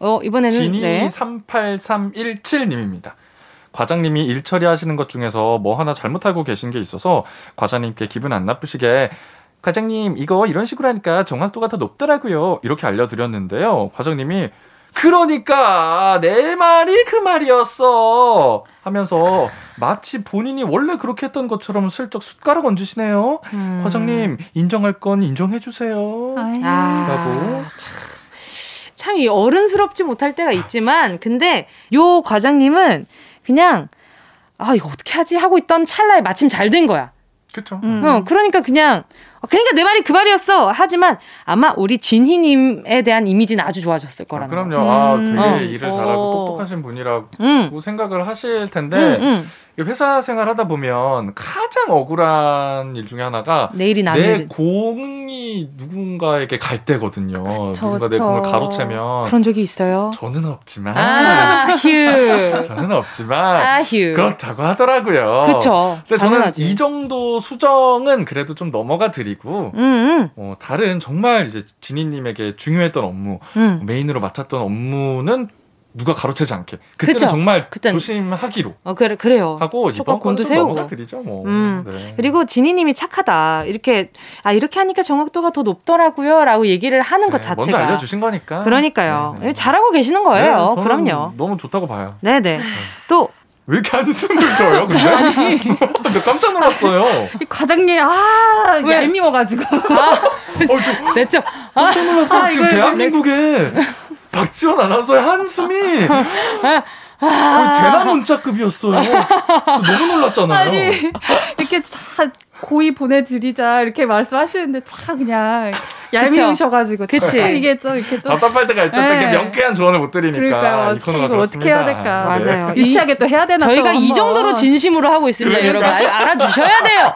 어, 이번에는 진이 네. 38317님입니다. 과장님이 일 처리하시는 것 중에서 뭐 하나 잘못하고 계신 게 있어서 과장님께 기분 안 나쁘시게 과장님 이거 이런 식으로 하니까 정확도가 더 높더라고요. 이렇게 알려드렸는데요. 과장님이 그러니까 내 말이 그 말이었어 하면서 마치 본인이 원래 그렇게 했던 것처럼 슬쩍 숟가락 얹으시네요. 음. 과장님 인정할 건 인정해 주세요. 아, 라고. 참 이 어른스럽지 못할 때가 있지만 근데 요 과장님은 그냥 아 이거 어떻게 하지 하고 있던 찰나에 마침 잘 된 거야. 그렇죠. 음. 어, 그러니까 그냥 그러니까 내 말이 그 말이었어. 하지만 아마 우리 진희님에 대한 이미지는 아주 좋아졌을 거라는. 아, 그럼요. 아, 되게 어. 일을 잘하고 어. 똑똑하신 분이라고 음. 생각을 하실 텐데 음, 음. 회사 생활하다 보면 가장 억울한 일 중에 하나가 내일이 내공 이 누군가에게 갈 때거든요. 그쵸, 누군가 내 공을 가로채면 그런 적이 있어요. 저는 없지만 아, 휴. 저는 없지만 아, 휴. 그렇다고 하더라고요. 그렇죠. 근데 저는 당연하지. 이 정도 수정은 그래도 좀 넘어가 드리고 음, 음. 어, 다른 정말 이제 진희님에게 중요했던 업무 음. 메인으로 맡았던 업무는 누가 가로채지 않게. 그때는 그쵸? 정말 그땐... 조심하기로. 어 그래 그래요. 하고 이번 곤도 세우고 드리죠 뭐. 음. 네. 그리고 진희님이 착하다. 이렇게 아 이렇게 하니까 정확도가 더 높더라고요라고 얘기를 하는 것 네, 자체가 먼저 알려주신 거니까. 그러니까요. 네, 네. 잘하고 계시는 거예요. 네, 그럼요. 너무 좋다고 봐요. 네네. 네. 또 왜 이렇게 한숨을 쉬어요, 근데? 아니, 깜짝 놀랐어요. 이 과장님, 아, 왜? 얄미워가지고. 아, 어, 냈죠? 깜짝 놀랐어요. 아, 지금 대한민국에 박지원 아나운서의 한숨이 아, 재난 문자급이었어요. 너무 놀랐잖아요. 아니, 이렇게 다 고이 보내드리자 이렇게 말씀하시는데 참 그냥 얄미우셔가지고 그치 이게 또 이렇게 또 답답할 때가 있죠. 네. 명쾌한 조언을 못 드리니까 그러니까요. 이 코너가 이걸 어떻게 해야 될까 네. 맞아요. 유치하게 또 해야 되나 저희가 이 정도로 진심으로 하고 있습니다, 그러니까. 여러분 알아주셔야 돼요.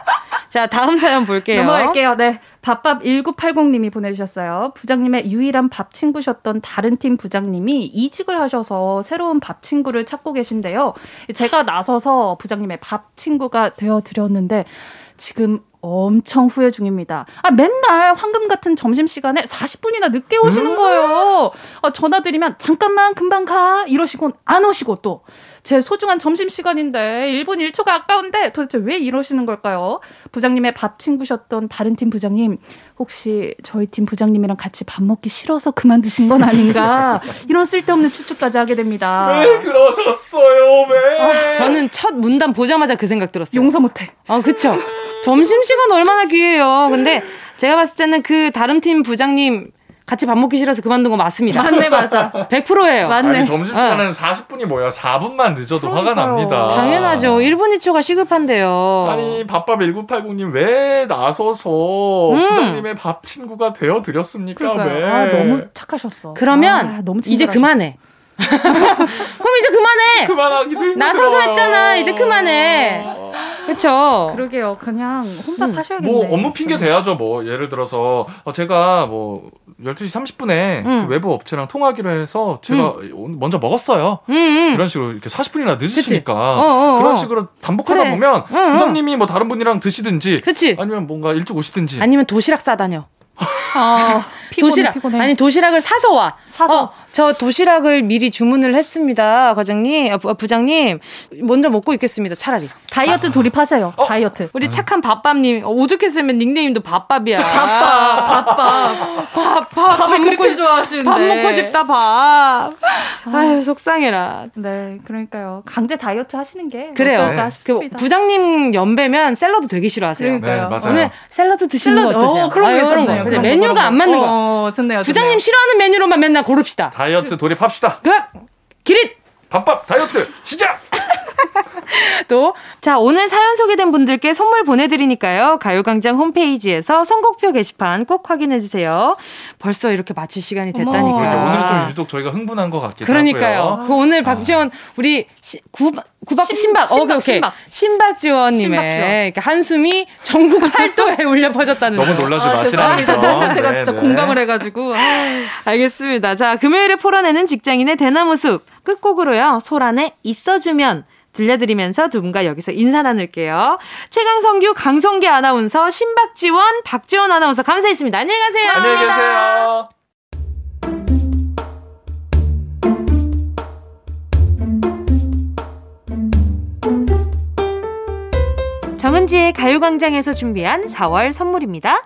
자 다음 사연 볼게요. 넘어갈게요. 네. 밥밥 1980님이 보내주셨어요. 부장님의 유일한 밥 친구셨던 다른 팀 부장님이 이직을 하셔서 새로운 밥 친구를 찾고 계신데요. 제가 나서서 부장님의 밥 친구가 되어 드렸는데 지금 엄청 후회 중입니다. 아, 맨날 황금 같은 점심시간에 40분이나 늦게 오시는 음. 거예요. 아, 전화 드리면 잠깐만 금방 가 이러시곤 안 오시고 또 제 소중한 점심시간인데 1분 1초가 아까운데 도대체 왜 이러시는 걸까요? 부장님의 밥 친구셨던 다른 팀 부장님 혹시 저희 팀 부장님이랑 같이 밥 먹기 싫어서 그만두신 건 아닌가 이런 쓸데없는 추측까지 하게 됩니다. 왜 그러셨어요? 왜? 아, 저는 첫 문단 보자마자 그 생각 들었어요. 용서 못해. 아 그쵸. 점심시간 얼마나 귀해요. 근데 제가 봤을 때는 그 다른 팀 부장님 같이 밥 먹기 싫어서 그만둔 거 맞습니다. 맞네, 맞아. 100%예요. 맞네. 아니, 점심시간은 어. 40분이 뭐야? 4분만 늦어도 그러니까요. 화가 납니다. 당연하죠. 1분 2초가 시급한데요. 아니, 밥밥 1980님 왜 나서서 음. 부장님의 밥 친구가 되어 드렸습니까? 왜? 아, 너무 착하셨어. 그러면 아, 너무 이제 그만해. 그럼 이제 그만해. 그만하기도 나서서 했잖아. 이제 그만해. 그쵸? 그러게요. 그냥 혼밥 음. 하셔야겠네. 뭐 업무 핑계 대야죠. 뭐 예를 들어서 어, 제가 뭐 12시 30분에 음. 그 외부 업체랑 통화하기로 해서 제가 음. 먼저 먹었어요. 음, 음. 이런 식으로 이렇게 40분이나 늦으시니까 어, 어, 어, 그런 식으로 반복하다 그래. 보면 부장님이 뭐 다른 분이랑 드시든지 그치. 아니면 뭔가 일찍 오시든지 아니면 도시락 싸다녀. 아, 피곤해, 도시락 피곤해. 아니 도시락을 사서 와. 사서 어, 저 도시락을 미리 주문을 했습니다, 과장님, 아, 부, 장님 먼저 먹고 있겠습니다. 차라리 다이어트 아. 돌입하세요. 어? 다이어트. 우리 착한 밥밥님 어, 오죽했으면 닉네임도 밥밥이야. 밥밥, 밥밥, 밥밥. 밥을 그렇게 좋아하시는데 밥 먹고 싶다 밥. 아유 속상해라. 네, 그러니까요. 강제 다이어트 하시는 게 그래요. 네. 그 부장님 연배면 샐러드 되게 싫어하세요. 그러니까요. 네, 오늘 샐러드 드시는 샐러드, 거 어떠세요? 어, 그런 아, 그런 거. 근데 메뉴가 안 맞는 거. 어, 좋네요, 좋네요. 부장님 싫어하는 메뉴로만 맨날 고릅시다. 다이어트 돌입합시다. 그 기릿 밥밥 다이어트 시작. 또, 자, 오늘 사연 소개된 분들께 선물 보내드리니까요. 가요광장 홈페이지에서 선곡표 게시판 꼭 확인해주세요. 벌써 이렇게 마칠 시간이 됐다니까. 그러니까 오늘 좀 유독 저희가 흥분한 것 같기도 그러니까요. 하고요. 그 오늘 박지원, 우리 시, 구, 구박, 신박, 신박, 오케이, 오케이. 신박 지원님의 한숨이 전국 팔도에 울려 퍼졌다는 너무 놀라지 아, 마시라는 점. 너무 제가 진짜 네, 네. 공감을 해가지고. 알겠습니다. 자, 금요일에 풀어내는 직장인의 대나무 숲. 끝곡으로요. 소란에 있어주면 들려드리면서 두 분과 여기서 인사 나눌게요. 최강성규, 강성기 아나운서, 신박지원, 박지원 아나운서 감사했습니다. 안녕히 가세요. 안녕히 계세요. 정은지의 가요광장에서 준비한 4월 선물입니다.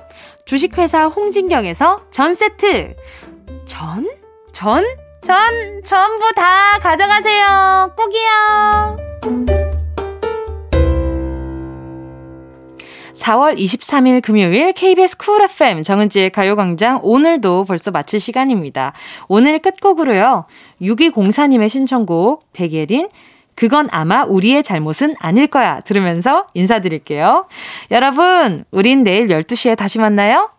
주식회사 홍진경에서 전 세트, 전? 전? 전 전부 다 가져가세요. 꼭이요. 4월 23일 금요일 KBS 쿨 FM 정은지의 가요광장 오늘도 벌써 마칠 시간입니다. 오늘 끝곡으로요. 6204님의 신청곡 백예린 그건 아마 우리의 잘못은 아닐 거야 들으면서 인사드릴게요. 여러분, 우린 내일 12시에 다시 만나요.